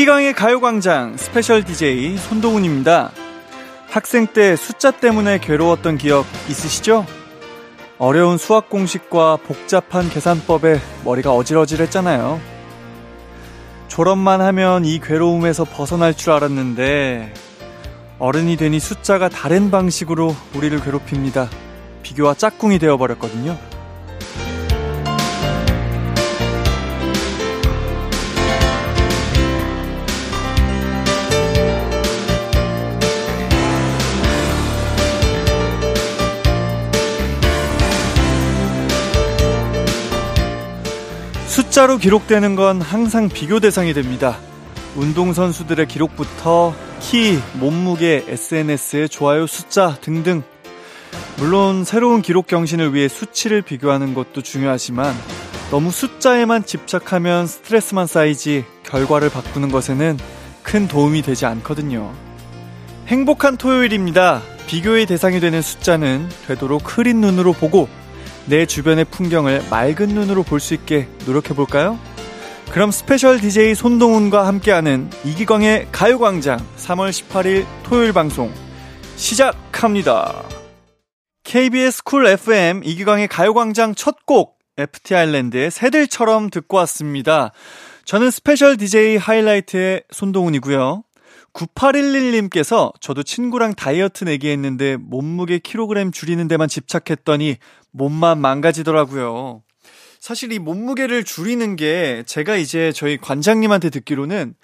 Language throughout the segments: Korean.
이기광의 가요광장 스페셜 DJ 손동훈입니다. 학생 때 숫자 때문에 괴로웠던 기억 있으시죠? 어려운 수학 공식과 복잡한 계산법에 머리가 어질어질했잖아요. 졸업만 하면 이 괴로움에서 벗어날 줄 알았는데 어른이 되니 숫자가 다른 방식으로 우리를 괴롭힙니다. 비교와 짝꿍이 되어버렸거든요. 숫자로 기록되는 건 항상 비교 대상이 됩니다. 운동선수들의 기록부터 키, 몸무게, SNS의 좋아요 숫자 등등. 물론 새로운 기록 경신을 위해 수치를 비교하는 것도 중요하지만 너무 숫자에만 집착하면 스트레스만 쌓이지 결과를 바꾸는 것에는 큰 도움이 되지 않거든요. 행복한 토요일입니다. 비교의 대상이 되는 숫자는 되도록 흐린 눈으로 보고 내 주변의 풍경을 맑은 눈으로 볼 수 있게 노력해 볼까요? 그럼 스페셜 DJ 손동훈과 함께하는 이기광의 가요광장 3월 18일 토요일 방송 시작합니다. KBS 쿨 FM 이기광의 가요광장 첫 곡 FT 아일랜드의 새들처럼 듣고 왔습니다. 저는 스페셜 DJ 하이라이트의 손동훈이고요. 9811님께서 저도 친구랑 다이어트 내기 했는데 몸무게 킬로그램 줄이는 데만 집착했더니 몸만 망가지더라고요. 사실 이 몸무게를 줄이는 게 제가 이제 저희 관장님한테 듣기로는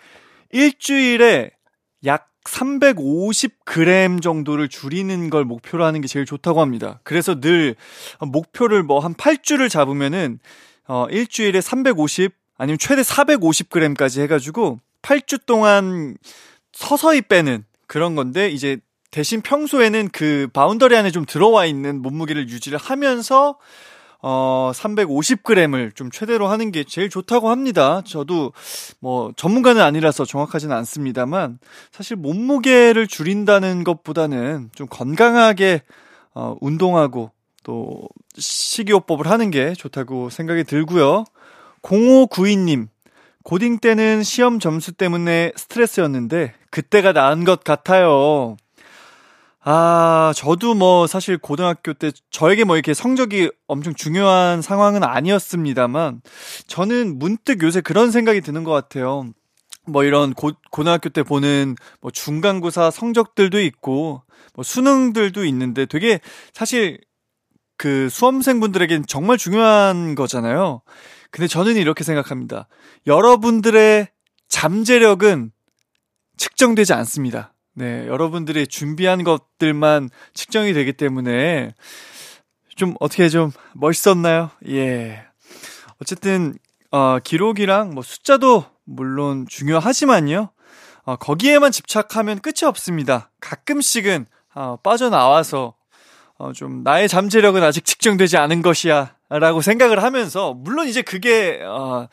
일주일에 약 350g 정도를 줄이는 걸 목표로 하는 게 제일 좋다고 합니다. 그래서 늘 목표를 뭐 한 8주를 잡으면은 어 일주일에 350 아니면 최대 450g까지 해 가지고 8주 동안 서서히 빼는 그런 건데 이제 대신 평소에는 그 boundary 안에 좀 들어와 있는 몸무게를 유지를 하면서 어 350g을 좀 최대로 하는 게 제일 좋다고 합니다. 저도 뭐 전문가는 아니라서 정확하지는 않습니다만 사실 몸무게를 줄인다는 것보다는 좀 건강하게 어 운동하고 또 식이요법을 하는 게 좋다고 생각이 들고요. 0592님 고딩 때는 시험 점수 때문에 스트레스였는데 그때가 나은 것 같아요. 아, 저도 뭐 사실 고등학교 때 저에게 뭐 이렇게 성적이 엄청 중요한 상황은 아니었습니다만 저는 문득 요새 그런 생각이 드는 것 같아요. 뭐 이런 고, 고등학교 때 보는 뭐 중간고사 성적들도 있고 뭐 수능들도 있는데 되게 사실 그 수험생분들에겐 정말 중요한 거잖아요. 근데 저는 이렇게 생각합니다. 여러분들의 잠재력은 측정되지 않습니다. 네, 여러분들이 준비한 것들만 측정이 되기 때문에 좀 어떻게 좀 멋있었나요? 예. 어쨌든 어, 기록이랑 뭐 숫자도 물론 중요하지만요. 어, 거기에만 집착하면 끝이 없습니다. 가끔씩은 어, 빠져나와서 어, 좀 나의 잠재력은 아직 측정되지 않은 것이야 라고 생각을 하면서 물론 이제 그게 어,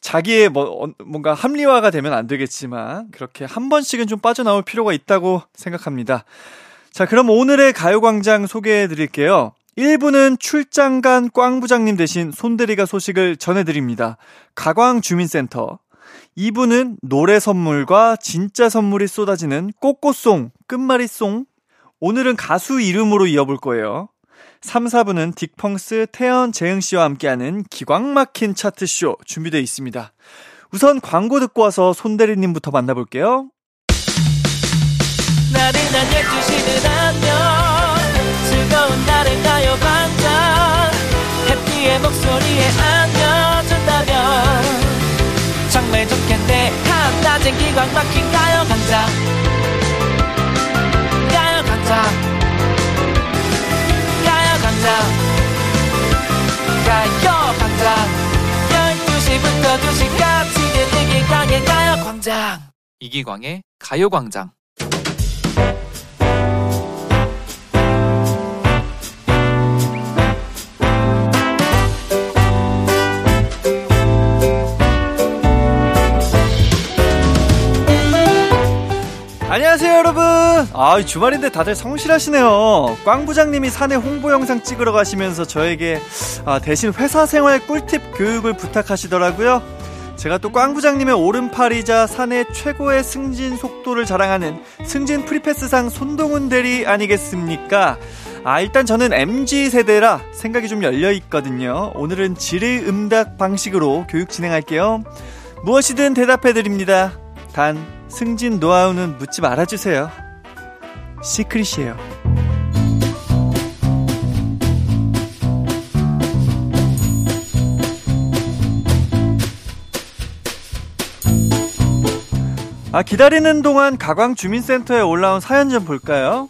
자기의 뭐 어, 뭔가 합리화가 되면 안 되겠지만 그렇게 한 번씩은 좀 빠져나올 필요가 있다고 생각합니다. 자, 그럼 오늘의 가요광장 소개해 드릴게요. 1부는 출장 간 꽝 부장님 대신 손대리가 소식을 전해드립니다. 가광 주민센터. 2부는 노래 선물과 진짜 선물이 쏟아지는 꼬꼬송, 끝말잇송. 오늘은 가수 이름으로 이어볼 거예요. 3, 4부는 딕펑스, 태연, 재흥 씨와 함께하는 기광 막힌 차트쇼 준비되어 있습니다. 우선 광고 듣고 와서 손대리님부터 만나볼게요. 나른한 12시는 안녕. 즐거운 날을 가요 반짝. 해피의 목소리에 안겨준다면. 정말 좋겠네. 한낮엔 기광 막힌 가요 강장 가요 강장 가요 광장 12시부터 2시까지 이기광의 가요 광장. 이기광의 가요 광장 안녕하세요 여러분 아 주말인데 다들 성실하시네요 꽝 부장님이 사내 홍보 영상 찍으러 가시면서 저에게 아, 대신 회사 생활 꿀팁 교육을 부탁하시더라고요 제가 또 꽝 부장님의 오른팔이자 사내 최고의 승진 속도를 자랑하는 승진 free pass상 손동훈 대리 아니겠습니까? 아, 일단 저는 MZ 세대라 생각이 좀 열려 있거든요. 오늘은 질의응답 방식으로 교육 진행할게요. 무엇이든 대답해 드립니다. 단 승진 노하우는 묻지 말아 주세요. secret이에요. 아, 기다리는 동안 가광 주민센터에 올라온 사연 좀 볼까요?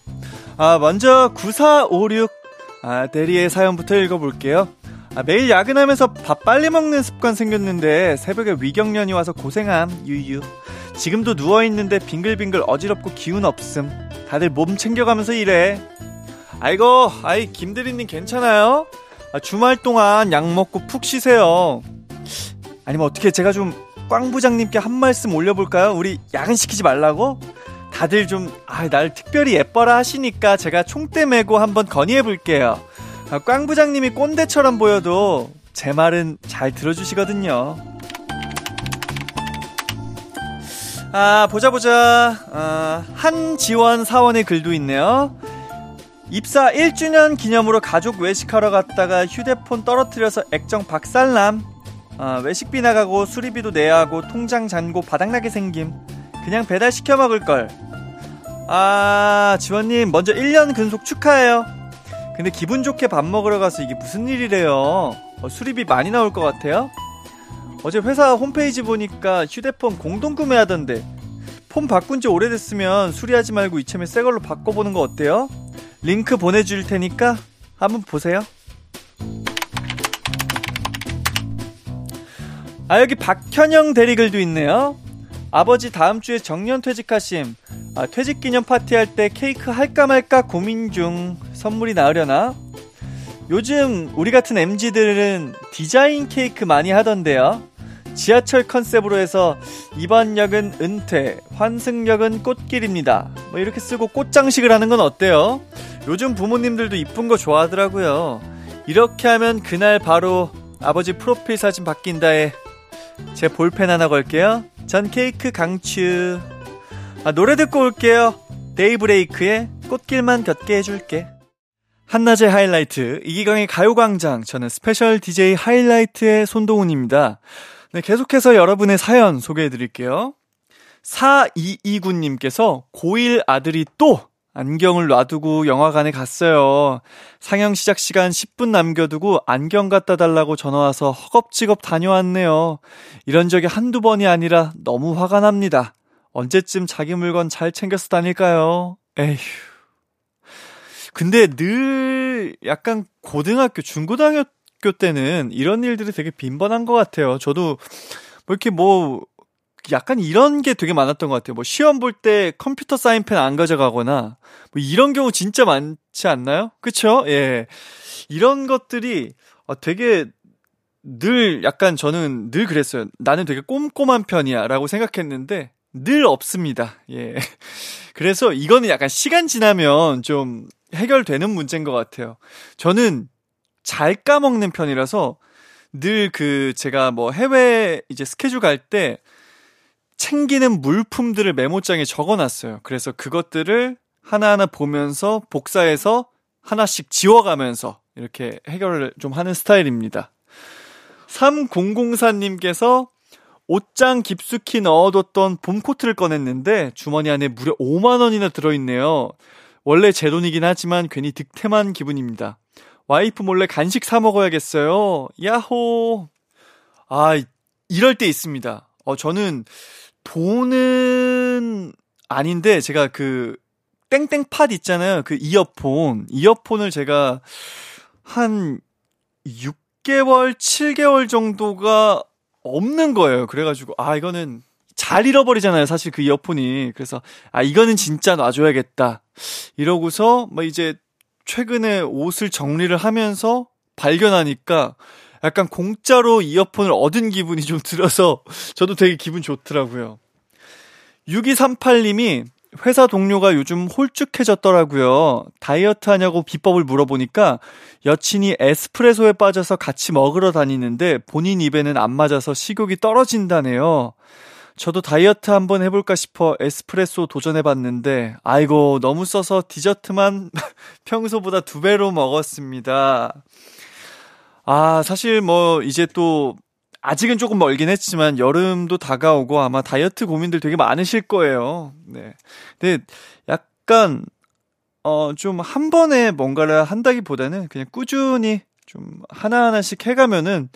아, 먼저 9456 아, 대리의 사연부터 읽어볼게요. 아, 매일 야근하면서 밥 빨리 먹는 습관 생겼는데 새벽에 위경련이 와서 고생함 유유. 지금도 누워있는데 빙글빙글 어지럽고 기운 없음. 다들 몸 챙겨가면서 일해. 아이고, 아이, 김대리님 괜찮아요? 아, 주말 동안 약 먹고 푹 쉬세요. 아니면 어떻게 제가 좀 꽝 부장님께 한 말씀 올려볼까요? 우리 야근 시키지 말라고? 다들 좀, 아, 날 특별히 예뻐라 하시니까 제가 총대 메고 한번 건의해 볼게요. 아, 꽝 부장님이 꼰대처럼 보여도 제 말은 잘 들어주시거든요. 아, 보자, 보자. 아, 한지원 사원의 글도 있네요. 입사 1주년 기념으로 가족 외식하러 갔다가 휴대폰 떨어뜨려서 액정 박살남. 아, 외식비 나가고 수리비도 내야 하고 통장 잔고 바닥나게 생김. 그냥 배달 시켜 먹을 걸. 아, 지원님, 먼저 1년 근속 축하해요. 근데 기분 좋게 밥 먹으러 가서 이게 무슨 일이래요? 어, 수리비 많이 나올 것 같아요? 어제 회사 홈페이지 보니까 휴대폰 공동 구매하던데 폰 바꾼 지 오래됐으면 수리하지 말고 이참에 새 걸로 바꿔보는 거 어때요? 링크 보내줄 테니까 한번 보세요. 아, 여기 박현영 대리글도 있네요. 아버지 다음 주에 정년 퇴직하심. 아, 퇴직 기념 파티할 때 케이크 할까 말까 고민 중 선물이 나으려나? 요즘 우리 같은 MG들은 디자인 케이크 많이 하던데요. 지하철 컨셉으로 해서 이번 역은 은퇴, 환승역은 꽃길입니다. 뭐 이렇게 쓰고 꽃장식을 하는 건 어때요? 요즘 부모님들도 이쁜 거 좋아하더라고요. 이렇게 하면 그날 바로 아버지 프로필 사진 바뀐다에 제 볼펜 하나 걸게요. 전 케이크 강추. 아, 노래 듣고 올게요. 데이브레이크의 꽃길만 걷게 해줄게. 한낮의 하이라이트, 이기광의 가요광장. 저는 스페셜 DJ 하이라이트의 손동훈입니다. 네, 계속해서 여러분의 사연 소개해 드릴게요. 4229님께서 고1 아들이 또 안경을 놔두고 영화관에 갔어요. 상영 시작 시간 10분 남겨두고 안경 갖다 달라고 전화와서 허겁지겁 다녀왔네요. 이런 적이 한두 번이 아니라 너무 화가 납니다. 언제쯤 자기 물건 잘 챙겨서 다닐까요? 에휴. 근데 늘 약간 고등학교, 중고등학교 때는 이런 일들이 되게 빈번한 것 같아요. 저도 뭐 이렇게 뭐 약간 이런 게 되게 많았던 것 같아요. 뭐 시험 볼 때 컴퓨터 사인펜 안 가져가거나 뭐 이런 경우 진짜 많지 않나요? 그쵸? 예. 이런 것들이 어, 되게 늘 약간 저는 늘 그랬어요. 나는 되게 꼼꼼한 편이야 라고 생각했는데 늘 없습니다. 예. 그래서 이거는 약간 시간 지나면 좀 해결되는 문제인 것 같아요. 저는 잘 까먹는 편이라서 늘 그 제가 뭐 해외 이제 스케줄 갈 때 챙기는 물품들을 메모장에 적어 놨어요. 그래서 그것들을 하나하나 보면서 복사해서 하나씩 지워가면서 이렇게 해결을 좀 하는 스타일입니다. 3004님께서 옷장 깊숙이 넣어뒀던 봄코트를 꺼냈는데 주머니 안에 무려 5만원이나 들어있네요. 원래 제 돈이긴 하지만 괜히 득템한 기분입니다. 와이프 몰래 간식 사 먹어야겠어요. 야호! 아, 이럴 때 있습니다. 어, 저는 돈은 아닌데 제가 그 땡땡팟 있잖아요. 그 이어폰. 이어폰을 제가 한 6개월, 7개월 정도가 없는 거예요. 그래가지고, 아, 이거는 잘 잃어버리잖아요. 사실 그 이어폰이. 그래서, 아, 이거는 진짜 놔줘야겠다. 이러고서, 뭐 이제 최근에 옷을 정리를 하면서 발견하니까 약간 공짜로 이어폰을 얻은 기분이 좀 들어서 저도 되게 기분 좋더라고요. 6238님이 회사 동료가 요즘 홀쭉해졌더라고요. 다이어트 하냐고 비법을 물어보니까 여친이 에스프레소에 빠져서 같이 먹으러 다니는데 본인 입에는 안 맞아서 식욕이 떨어진다네요. 저도 다이어트 한번 해볼까 싶어 에스프레소 도전해봤는데, 아이고, 너무 써서 디저트만 평소보다 두 배로 먹었습니다. 아, 사실 뭐, 이제 또, 아직은 조금 멀긴 했지만, 여름도 다가오고 아마 다이어트 고민들 되게 많으실 거예요. 네. 근데 약간, 어, 좀 한 번에 뭔가를 한다기 보다는 그냥 꾸준히 좀 하나하나씩 해가면은,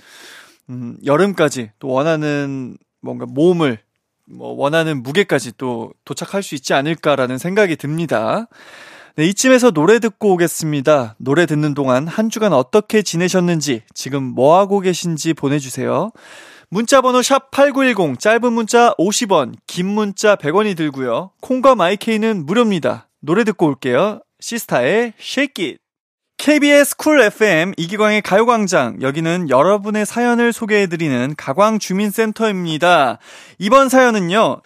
음, 여름까지 또 원하는 뭔가 몸을 뭐 원하는 무게까지 또 도착할 수 있지 않을까라는 생각이 듭니다. 네, 이쯤에서 노래 듣고 오겠습니다. 노래 듣는 동안 한 주간 어떻게 지내셨는지, 지금 뭐 하고 계신지 보내주세요. 문자번호 샵 8910, 짧은 문자 50원, 긴 문자 100원이 들고요. 콩과 마이케이는 무료입니다. 노래 듣고 올게요. 시스타의 Shake It. KBS 쿨 FM 이기광의 가요광장. 여기는 여러분의 사연을 소개해드리는 가광주민센터입니다. 이번 사연은요.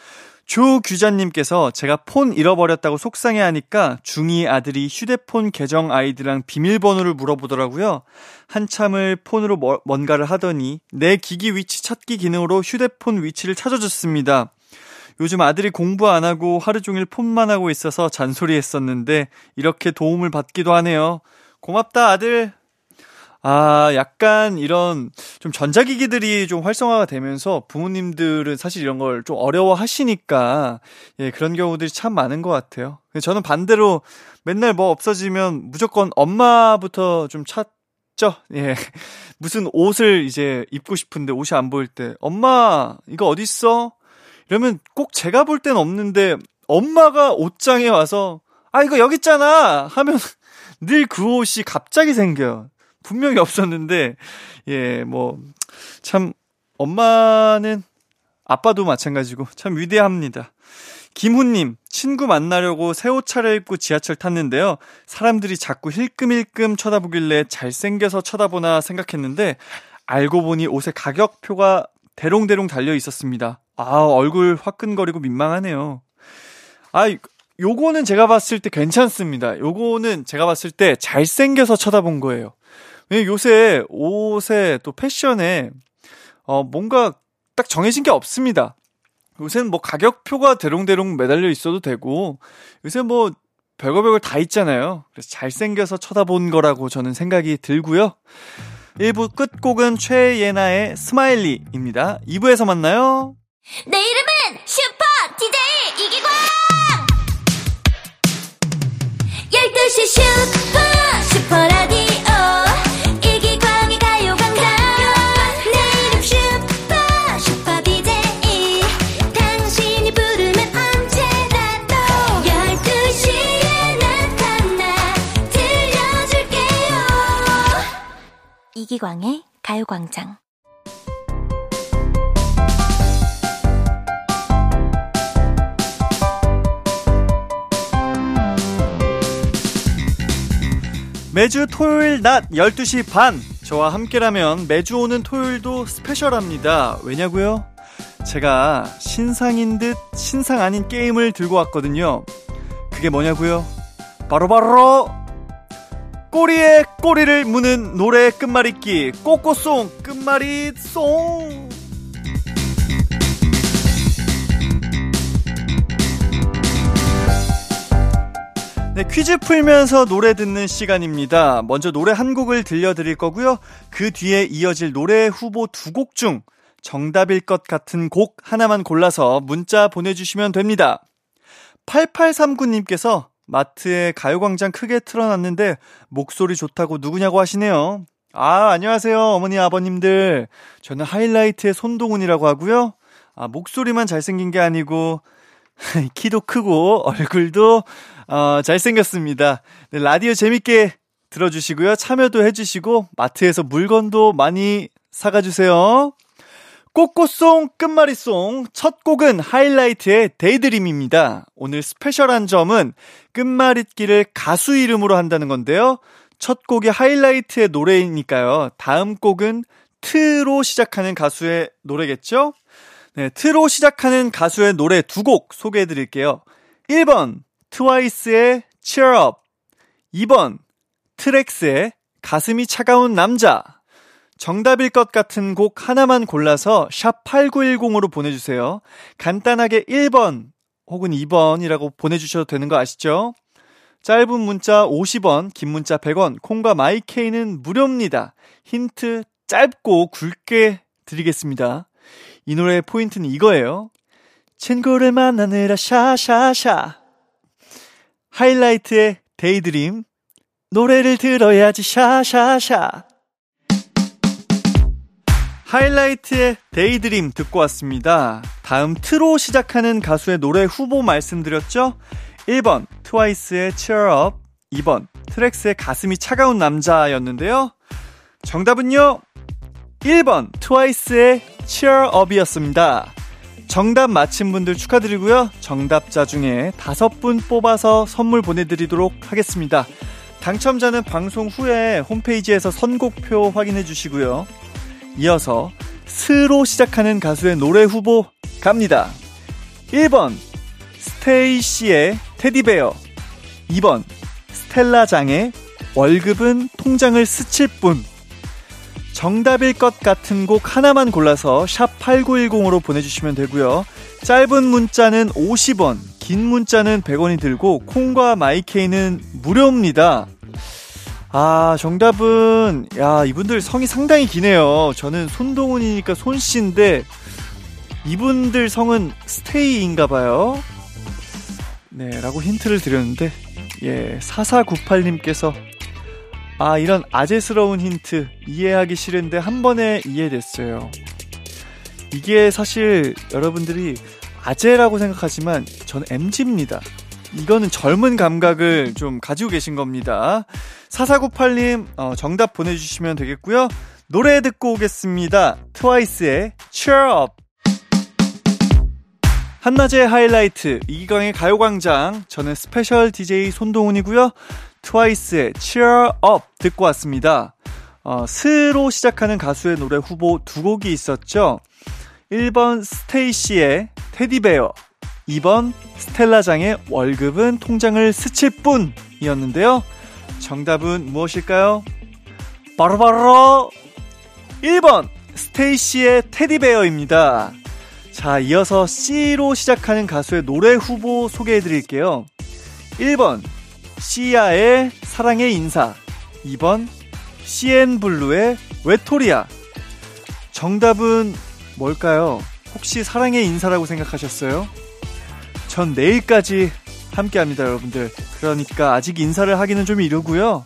조규자님께서 제가 폰 잃어버렸다고 속상해 하니까 중2 아들이 휴대폰 계정 아이디랑 비밀번호를 물어보더라고요. 한참을 폰으로 뭐, 뭔가를 하더니 내 기기 위치 찾기 기능으로 휴대폰 위치를 찾아줬습니다. 요즘 아들이 공부 안 하고 하루 종일 폰만 하고 있어서 잔소리 했었는데 이렇게 도움을 받기도 하네요. 고맙다, 아들. 아, 약간 이런 좀 전자기기들이 좀 활성화가 되면서 부모님들은 사실 이런 걸 좀 어려워 하시니까 예, 그런 경우들이 참 많은 것 같아요. 저는 반대로 맨날 뭐 없어지면 무조건 엄마부터 좀 찾죠. 예. 무슨 옷을 이제 입고 싶은데 옷이 안 보일 때 엄마, 이거 어디 있어? 이러면 꼭 제가 볼 땐 없는데 엄마가 옷장에 와서 아, 이거 여기 있잖아! 하면 늘 그 옷이 갑자기 생겨요. 분명히 없었는데, 예, 뭐, 참, 엄마는, 아빠도 마찬가지고, 참 위대합니다. 김훈님, 친구 만나려고 새 옷 차려입고 지하철 탔는데요. 사람들이 자꾸 힐끔힐끔 쳐다보길래 잘생겨서 쳐다보나 생각했는데, 알고 보니 옷의 가격표가 대롱대롱 달려 있었습니다. 아, 얼굴 화끈거리고 민망하네요. 아, 요거는 제가 봤을 때 괜찮습니다. 요거는 제가 봤을 때 잘생겨서 쳐다본 거예요. 왜 요새 옷에 또 패션에 어 뭔가 딱 정해진 게 없습니다. 요새는 뭐 가격표가 대롱대롱 매달려 있어도 되고 요새 뭐 별거 별거 다 있잖아요. 그래서 잘생겨서 쳐다본 거라고 저는 생각이 들고요. 1부 끝곡은 최예나의 Smiley입니다. 2부에서 만나요. 내 이름은 슈 12시 슈퍼 슈퍼라디오. 이기광의 가요광장. 내 이름 슈퍼 슈퍼 DJ 당신이 부르면 언제라도 12시에 나타나 들려줄게요. 이기광의 가요광장 매주 토요일 낮 12시 반 저와 함께라면 매주 오는 토요일도 스페셜합니다. 왜냐고요? 제가 신상인 듯 신상 아닌 게임을 들고 왔거든요. 그게 뭐냐고요? 바로바로 꼬리에 꼬리를 무는 노래 끝말잇기 꼬꼬송 끝말잇송 네, 퀴즈 풀면서 노래 듣는 시간입니다. 먼저 노래 한 곡을 들려드릴 거고요. 그 뒤에 이어질 노래 후보 두 곡 중 정답일 것 같은 곡 하나만 골라서 문자 보내주시면 됩니다. 8839님께서 마트에 가요광장 크게 틀어놨는데 목소리 좋다고 누구냐고 하시네요. 아, 안녕하세요. 어머니, 아버님들. 저는 하이라이트의 손동훈이라고 하고요. 아, 목소리만 잘생긴 게 아니고, 키도 크고, 얼굴도 어, 잘생겼습니다. 네, 라디오 재밌게 들어주시고요. 참여도 해주시고, 마트에서 물건도 많이 사가주세요. 꼬꼬송 끝말잇송 첫 곡은 하이라이트의 Daydream입니다. 오늘 스페셜한 점은 끝말잇기를 가수 이름으로 한다는 건데요. 첫 곡이 하이라이트의 노래이니까요. 다음 곡은 트로 시작하는 가수의 노래겠죠? 네, 트로 시작하는 가수의 노래 두 곡 소개해 드릴게요. 1번 트와이스의 Cheer Up 2번 트랙스의 가슴이 차가운 남자 정답일 것 같은 곡 하나만 골라서 샵 8910으로 보내주세요. 간단하게 1번 혹은 2번이라고 보내주셔도 되는 거 아시죠? 짧은 문자 50원, 긴 문자 100원, 콩과 마이케이는 무료입니다. 힌트 짧고 굵게 드리겠습니다. 이 노래의 포인트는 이거예요. 친구를 만나느라 샤샤샤. 하이라이트의 Daydream. 노래를 들어야지 샤샤샤. 하이라이트의 Daydream 듣고 왔습니다. 다음 트로 시작하는 가수의 노래 후보 말씀드렸죠? 1번 트와이스의 Cheer Up, 2번 트랙스의 가슴이 차가운 남자였는데요. 정답은요. 1번 트와이스의 Cheer Up이었습니다. 정답 맞힌 분들 축하드리고요. 정답자 중에 다섯 분 뽑아서 선물 보내드리도록 하겠습니다. 당첨자는 방송 후에 홈페이지에서 선곡표 확인해 주시고요. 이어서 스로 시작하는 가수의 노래 후보 갑니다. 1번 스테이시의 테디베어 2번 스텔라장의 월급은 통장을 스칠 뿐 정답일 것 같은 곡 하나만 골라서 샵 8910으로 보내주시면 되고요. 짧은 문자는 50원, 긴 문자는 100원이 들고 콩과 마이케이는 무료입니다. 아, 정답은, 야, 이분들 성이 상당히 기네요. 저는 손동훈이니까 손씨인데, 이분들 성은 스테이인가 봐요. 네, 라고 힌트를 드렸는데, 예, 4498님께서, 아, 이런 아재스러운 힌트, 이해하기 싫은데 한 번에 이해됐어요. 이게 사실 여러분들이 아재라고 생각하지만, 전 MZ입니다. 이거는 젊은 감각을 좀 가지고 계신 겁니다. 4498님, 어, 정답 보내주시면 되겠고요. 노래 듣고 오겠습니다. 트와이스의 Cheer Up. 한낮의 하이라이트, 이기광의 가요광장. 저는 스페셜 DJ 손동훈이고요. 트와이스의 Cheer Up 듣고 왔습니다. 어, 스로 시작하는 가수의 노래 후보 두 곡이 있었죠. 1번 스테이시의 테디베어, 2번 스텔라장의 월급은 통장을 스칠 뿐 이었는데요. 정답은 무엇일까요? 바로바로 1번 스테이시의 테디베어입니다. 자, 이어서 C로 시작하는 가수의 노래 후보 소개해 드릴게요. 1번 시아의 사랑의 인사 2번 CN블루의 외토리아 정답은 뭘까요? 혹시 사랑의 인사라고 생각하셨어요? 전 내일까지 함께 합니다, 여러분들. 그러니까 아직 인사를 하기는 좀 이르고요.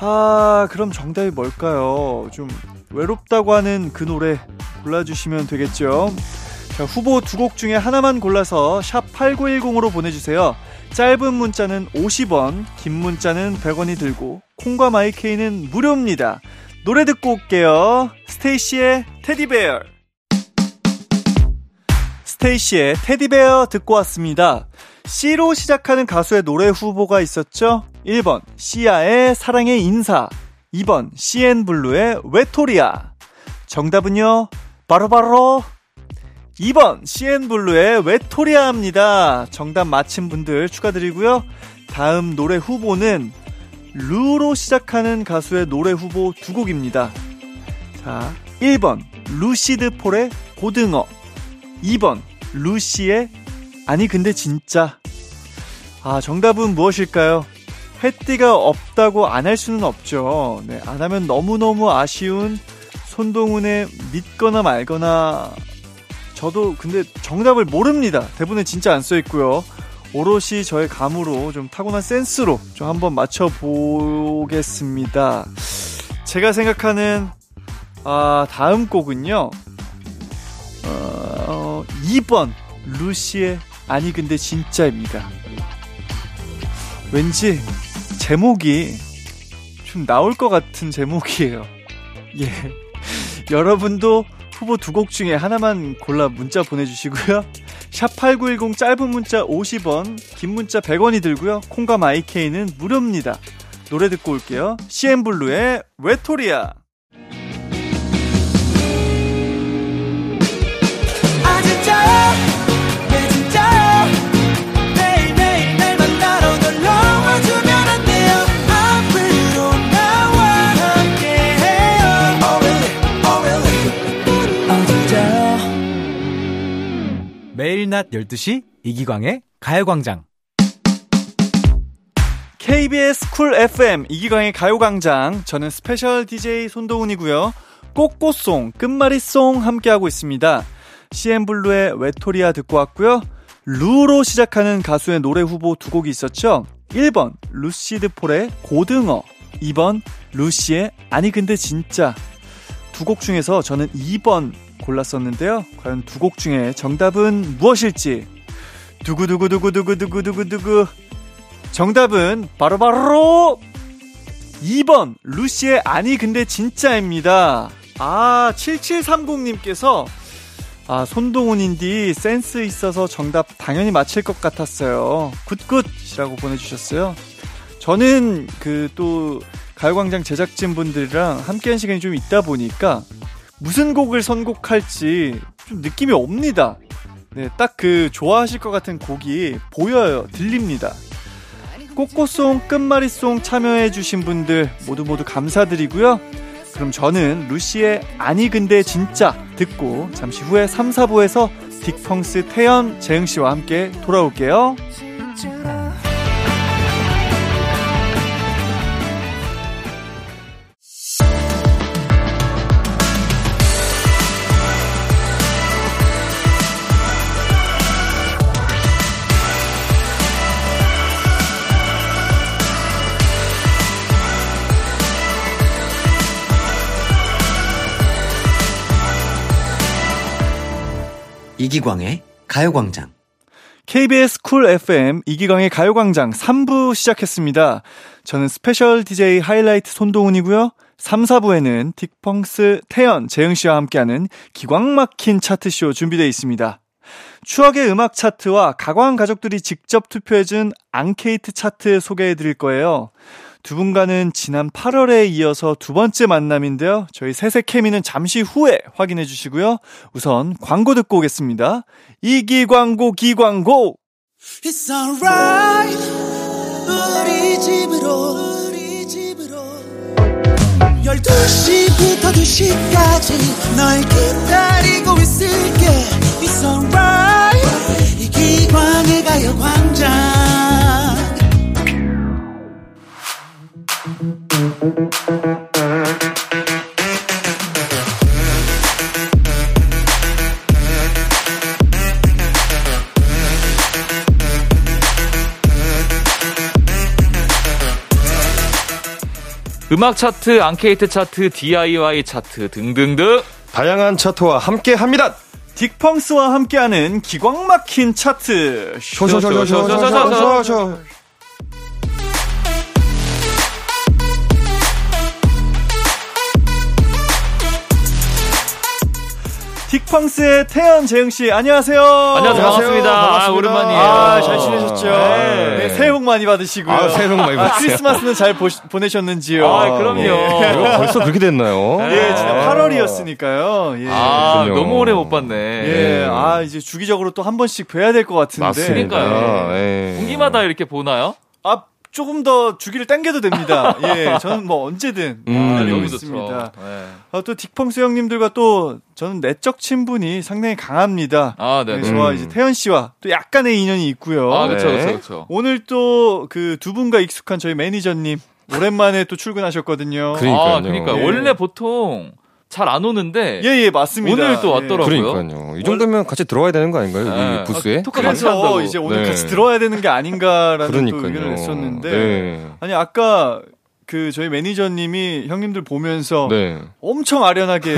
아, 그럼 정답이 뭘까요? 좀 외롭다고 하는 그 노래 골라주시면 되겠죠. 자, 후보 두 곡 중에 하나만 골라서 샵 8910으로 보내주세요. 짧은 문자는 50원, 긴 문자는 100원이 들고, 콩과 마이케이는 무료입니다. 노래 듣고 올게요. 스테이씨의 Teddy Bear. 스테이씨의 Teddy Bear 듣고 왔습니다. 씨로 시작하는 가수의 노래 후보가 있었죠? 1번, 씨야의 사랑의 인사. 2번, 씨엔블루의 외톨이야. 정답은요, 바로바로 2번, CN블루의 외토리아입니다. 정답 맞힌 분들 축하드리고요. 다음 노래 후보는 루로 시작하는 가수의 노래 후보 두 곡입니다. 자, 1번, 루시드 폴의 고등어. 2번, 루시의 아니 근데 진짜 아 정답은 무엇일까요? 해띠가 없다고 안 할 수는 없죠. 네, 안 하면 너무너무 아쉬운 손동훈의 믿거나 말거나 저도 근데 정답을 모릅니다. 대본에 진짜 안 써 있고요. 오롯이 저의 감으로 좀 타고난 센스로 좀 한번 맞춰보겠습니다. 제가 생각하는 아, 다음 곡은요. 어, 2번 루시의 아니 근데 진짜입니다. 왠지 제목이 좀 나올 것 같은 제목이에요. 예. 여러분도 후보 두 곡 중에 하나만 골라 문자 보내주시고요. 샵8910 짧은 문자 50원, 긴 문자 100원이 들고요. 콩과 마이케이는 무료입니다. 노래 듣고 올게요. 외토리아. 아 진짜야 낮 12시 이기광의 가요광장. KBS 쿨 FM 이기광의 가요광장. 저는 스페셜 DJ 손동훈이고요. 꼬꼬송, 끝말잇송 함께하고 있습니다. 씨엔블루의 외톨이야 듣고 왔고요. 루로 시작하는 가수의 노래 후보 두 곡이 있었죠. 1번 루시드 폴의 고등어 2번 루시의 아니 근데 진짜 두 곡 중에서 저는 2번 골랐었는데요. 과연 두 곡 중에 정답은 무엇일지 두구두구두구두구두구두구두구 정답은 바로 바로 2번 루시의 아니 근데 진짜입니다. 아 7730님께서 아, 손동훈인디 센스 있어서 정답 당연히 맞힐 것 같았어요. 굿굿이라고 보내주셨어요. 저는 그 또 가요광장 제작진 분들이랑 함께한 시간이 좀 있다 보니까 무슨 곡을 선곡할지 좀 느낌이 옵니다. 네, 딱 그 좋아하실 것 같은 곡이 보여요. 들립니다. 꽃꽃송 끝말잇송 참여해주신 분들 모두 모두 감사드리고요. 그럼 저는 루시의 아니 근데 진짜 듣고 잠시 후에 3, 4부에서 딕펑스 태연, 재흥씨와 함께 돌아올게요. 이기광의 가요광장. KBS 쿨 FM 이기광의 가요광장 3부 시작했습니다. 저는 special DJ 하이라이트 손동운이고요. 3, 4부에는 딕펑스 태현, 재흥 씨와 함께하는 기광 막힌 차트쇼 준비되어 있습니다. 추억의 음악 차트와 가광 가족들이 직접 투표해준 앙케이트 차트 소개해 드릴 거예요. 두 분과는 지난 8월에 이어서 두 번째 만남인데요. 저희 새새 케미는 잠시 후에 확인해 주시고요. 우선 광고 듣고 오겠습니다. 이기 광고 기 광고! It's alright 우리 집으로 우리 집으로 12시부터 2시까지 널 기다리고 있을게 It's alright 이기광의 가요 광장 음악 차트, 앙케이트 차트, DIY 차트 등등등. 다양한 차트와 함께 합니다. 딕펑스와 함께하는 기광 막힌 차트. 쇼쇼쇼쇼쇼쇼쇼쇼. 딕펑스의 태연 재흥씨, 안녕하세요. 안녕하세요. 반갑습니다. 아, 반갑습니다. 오랜만이에요. 아, 잘 지내셨죠? 네. 네, 새해 복 많이 받으시고요. 아, 새해 복 많이 아, 받으세요. 크리스마스는 잘 보시- 보내셨는지요? 아, 그럼요. 이거 벌써 그렇게 됐나요? 예, 지난 8월이었으니까요. 예. 아, 그렇군요. 너무 오래 못 봤네. 예, 아, 이제 주기적으로 또 한 번씩 뵈야 될 것 같은데. 맞습니다. 예. 분기마다 이렇게 보나요? 아, 조금 더 주기를 당겨도 됩니다. 예, 저는 뭐 언제든 음. 기다리고 너무 있습니다. 네. 아, 또 딕펑스 형님들과 또 저는 내적 친분이 상당히 강합니다. 아, 네. 네, 네. 저와 음. 이제 태연 씨와 또 약간의 인연이 있고요. 아, 네. 그쵸, 그쵸. 오늘 또 그 두 분과 익숙한 저희 매니저님 오랜만에 또 출근하셨거든요. 그러니까요. 아, 그러니까 예. 원래 보통 잘 안 오는데 예, 예, 맞습니다. 오늘 또 예. 왔더라고요. 그러니까요. 이 정도면 같이 들어와야 되는 거 아닌가요? 네. 이 부스에? 아, 토크 같이 그래서. 이제 오늘 네. 같이 들어와야 되는 게 아닌가라는. 의견을 냈었는데 네. 아니 아까 그 저희 매니저님이 형님들 보면서 네. 엄청 아련하게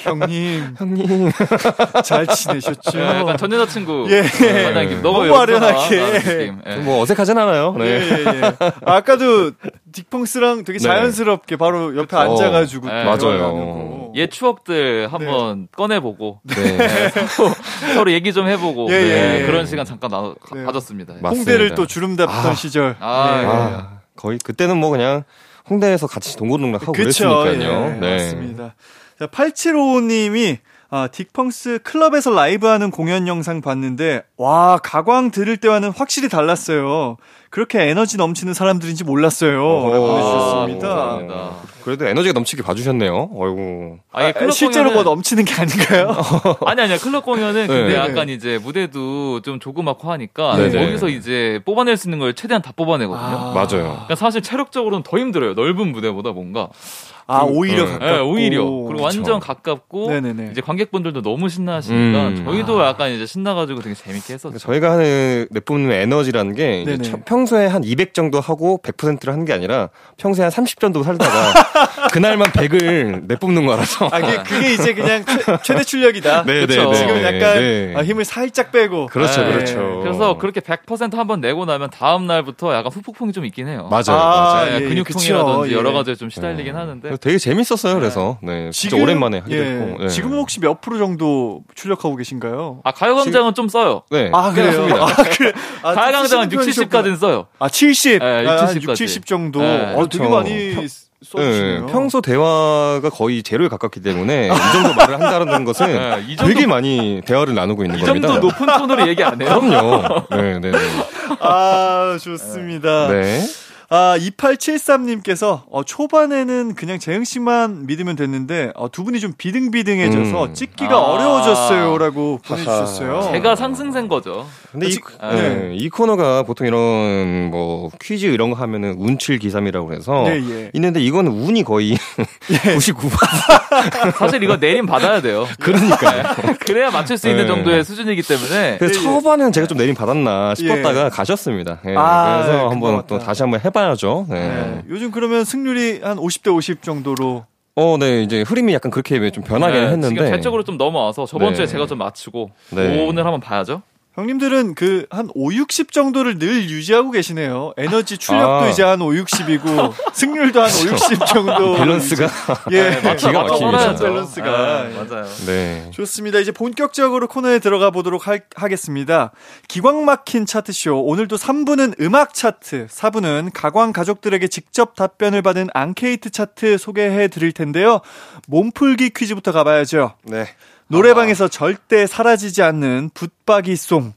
형님 형님. 잘 지내셨죠? 예, 약간 전 여자친구. 예. 너가 너무 왜 여기서 아련하게. 예. 뭐 어색하진 않아요. 예, 네. 예, 예. 아까도 딕펑스랑 되게 네. 자연스럽게 바로 옆에 그쵸. 앉아가지고 네. 또 맞아요. 옛 추억들 한번 꺼내보고 네. 서로 얘기 좀 해보고 예, 예, 네, 예. 그런 시간 잠깐 나, 네. 가졌습니다. 맞- 홍대를 맞습니다. 또 주름 잡던 아. 시절. 아, 예. 아, 거의 그때는 뭐 그냥 홍대에서 같이 동고동락 하고 그쵸. 그랬으니까요. 예, 네. 맞습니다. 자, 8755님이 아, 딕펑스 클럽에서 라이브 하는 공연 영상 봤는데, 와, 가광 들을 때와는 확실히 달랐어요. 그렇게 에너지 넘치는 사람들인지 몰랐어요. 라고 보내주셨습니다. 감사합니다. 그래도 에너지가 넘치게 봐주셨네요. 어이구. 아니, 아, 클럽 실제로 뭐 공연은- 넘치는 게 아닌가요? 아니 아니야 클럽 공연은 근데 네. 약간 이제 무대도 좀 조그맣고 하니까 네네. 거기서 이제 뽑아낼 수 있는 걸 최대한 다 뽑아내거든요. 아. 맞아요. 그러니까 사실 체력적으로는 더 힘들어요. 넓은 무대보다 뭔가. 아, 오히려 네. 가깝고. 네, 오히려 그리고 완전 그쵸. 가깝고 네네네. 이제 관객분들도 너무 신나하시니까 음. 저희도 약간 이제 신나가지고 되게 재밌게 했었죠. 저희가 하는 내뿜는 에너지라는 게. 처- 평소에 한 200 정도 하고 100%를 하는 게 아니라 평소에 한 30 정도 살다가 그날만 100을 내뿜는 거라서. 아, 그게, 그게 이제 그냥 최, 최대 출력이다. 네. 네, 네. 지금 약간 네. 아, 힘을 살짝 빼고. 그렇죠, 네. 그렇죠. 그래서 그렇게 100% 한번 내고 나면 다음 날부터 약간 후폭풍이 좀 있긴 해요. 맞아요, 아, 맞아요. 네, 예, 근육통이라든지 그쵸, 예. 여러 가지에 좀 시달리긴 하는데 그래서 되게 재밌었어요. 그래서 네, 진짜 오랜만에 하게 예, 됐고. 네. 지금은 혹시 몇 프로 정도 출력하고 계신가요? 아 가요광장은 좀 써요. 네. 아, 그래요? 아, 그래. 아, 가요광장은 쓰시는 6, 70까지는 써 요. 아, 70. 네, 아, 60 6, 까지. 70 정도. 네, 어, 되게 그렇죠. 많이 평- 써주시네요. 네, 평소 대화가 거의 제로에 가깝기 때문에 이 정도 말을 한다는 것은 네, 이 정도- 되게 많이 대화를 나누고 있는 이 겁니다. 정도 높은 톤으로 얘기 안 해요. 그럼요. 네, 네, 네. 아, 좋습니다. 네. 아, 2873님께서 어, 초반에는 그냥 재흥 씨만 믿으면 됐는데 어, 두 분이 좀 비등비등해져서 음. 찍기가 아. 어려워졌어요라고 보내주셨어요. 제가 상승세인 거죠. 근데 이, 아직- 네, 이 코너가 보통 이런 뭐 퀴즈 이런 거 하면은 운칠 기삼이라고 해서 네, 예. 있는데 이거는 운이 거의 99. 사실 이거 내림 받아야 돼요. 그러니까요. 그래야 맞출 수 있는 네. 정도의 수준이기 때문에 그래서 예, 예. 초반에는 제가 좀 내림 받았나 싶었다가 가셨습니다. 예, 아, 그래서 네, 한번 또. 다시 한번 해봐야죠. 네. 네, 요즘 그러면 승률이 한 50대 50 정도로 어, 네, 이제 흐름이 약간 그렇게 좀 변하긴 네, 했는데. 지금 대쪽으로 좀 넘어와서 저번 네. 주에 제가 좀 맞추고 네. 오늘 한번 봐야죠. 형님들은 그 한 5, 60 정도를 늘 유지하고 계시네요. 에너지 출력도 아. 이제 한 5, 60이고 승률도 한 5, 60 정도. 밸런스가. 예, 맞춰 기가 맞춰 막힙니다. 밸런스가. 네, 맞아요. 네. 좋습니다. 이제 본격적으로 코너에 들어가 보도록 할- 하겠습니다. 기광 막힌 차트 쇼. 오늘도 3부는 음악 차트, 4부는 가광 가족들에게 직접 답변을 받은 앙케이트 차트 소개해 드릴 텐데요. 몸풀기 퀴즈부터 가봐야죠. 네. 노래방에서 절대 사라지지 않는 붙박이송.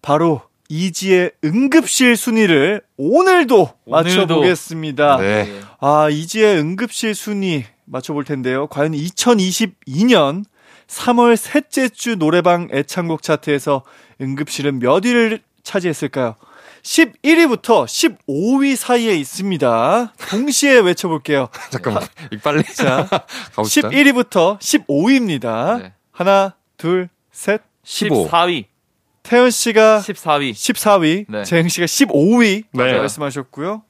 바로 이지의 응급실 순위를 오늘도 오늘도. 맞춰보겠습니다. 네. 아, 이지의 응급실 순위 맞춰볼 텐데요. 과연 2022년 3월 셋째 주 노래방 애창곡 차트에서 응급실은 몇 위를 차지했을까요? 11위부터 15위 사이에 있습니다. 동시에 외쳐볼게요. 잠깐만. 이 빨리. 자, 가봅시다. 11위부터 15위입니다. 네. 하나, 둘, 셋. 15. 14위. 태현 씨가 14위. 14위, 네. 재흥 씨가 15위 네. 말씀하셨고요.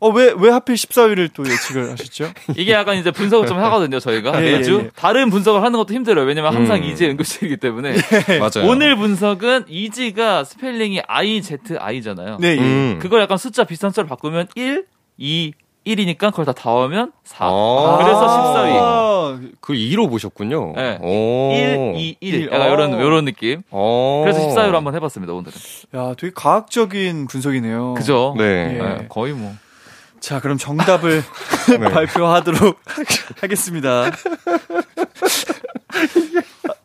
어, 왜, 왜 하필 14위를 또 예측을 하셨죠? 이게 약간 이제 분석을 좀 하거든요, 저희가. 예, 예, 매주. 예. 다른 분석을 하는 것도 힘들어요. 왜냐면 항상 음. izi 응급실이기 때문에. 맞아요. 오늘 분석은 izi가 스펠링이 IZI잖아요. 네, 예. 음. 그걸 약간 숫자 비슷한 숫자로 바꾸면 1, 2, 1이니까 그걸 다 더하면 4. 아. 그래서 14위. 아, 그 2로 보셨군요. 네. 오. 1, 2, 1. 일. 약간 어. 이런, 이런 느낌. 어. 그래서 14위로 한번 해봤습니다, 오늘은. 야, 되게 과학적인 분석이네요. 그죠? 네. 예. 네, 거의 뭐. 자, 그럼 정답을 네. 발표하도록 하겠습니다.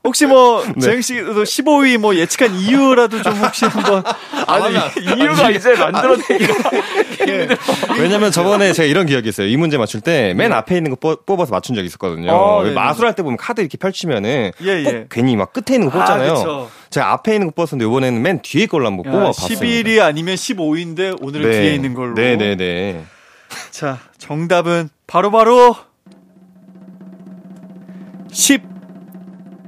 혹시 뭐 네. 재영 씨도 15위 뭐 예측한 이유라도 좀 혹시 한번 아니, 이유가 이제 만들어내기가. 예. 왜냐면 저번에 제가 이런 기억이 있어요. 이 문제 맞출 때 맨 앞에 있는 거 뽑- 뽑아서 맞춘 적이 있었거든요. 어, 네. 마술할 때 보면 카드 이렇게 펼치면은 예, 꼭 예. 괜히 막 끝에 있는 거 아, 뽑잖아요. 그쵸. 제가 앞에 있는 거 뽑았는데 이번에는 맨 뒤에 걸로 한번 야, 뽑아봤어요. 11위 아니면 15위인데 오늘은 뒤에 있는 걸로. 네네네. 자, 정답은 바로바로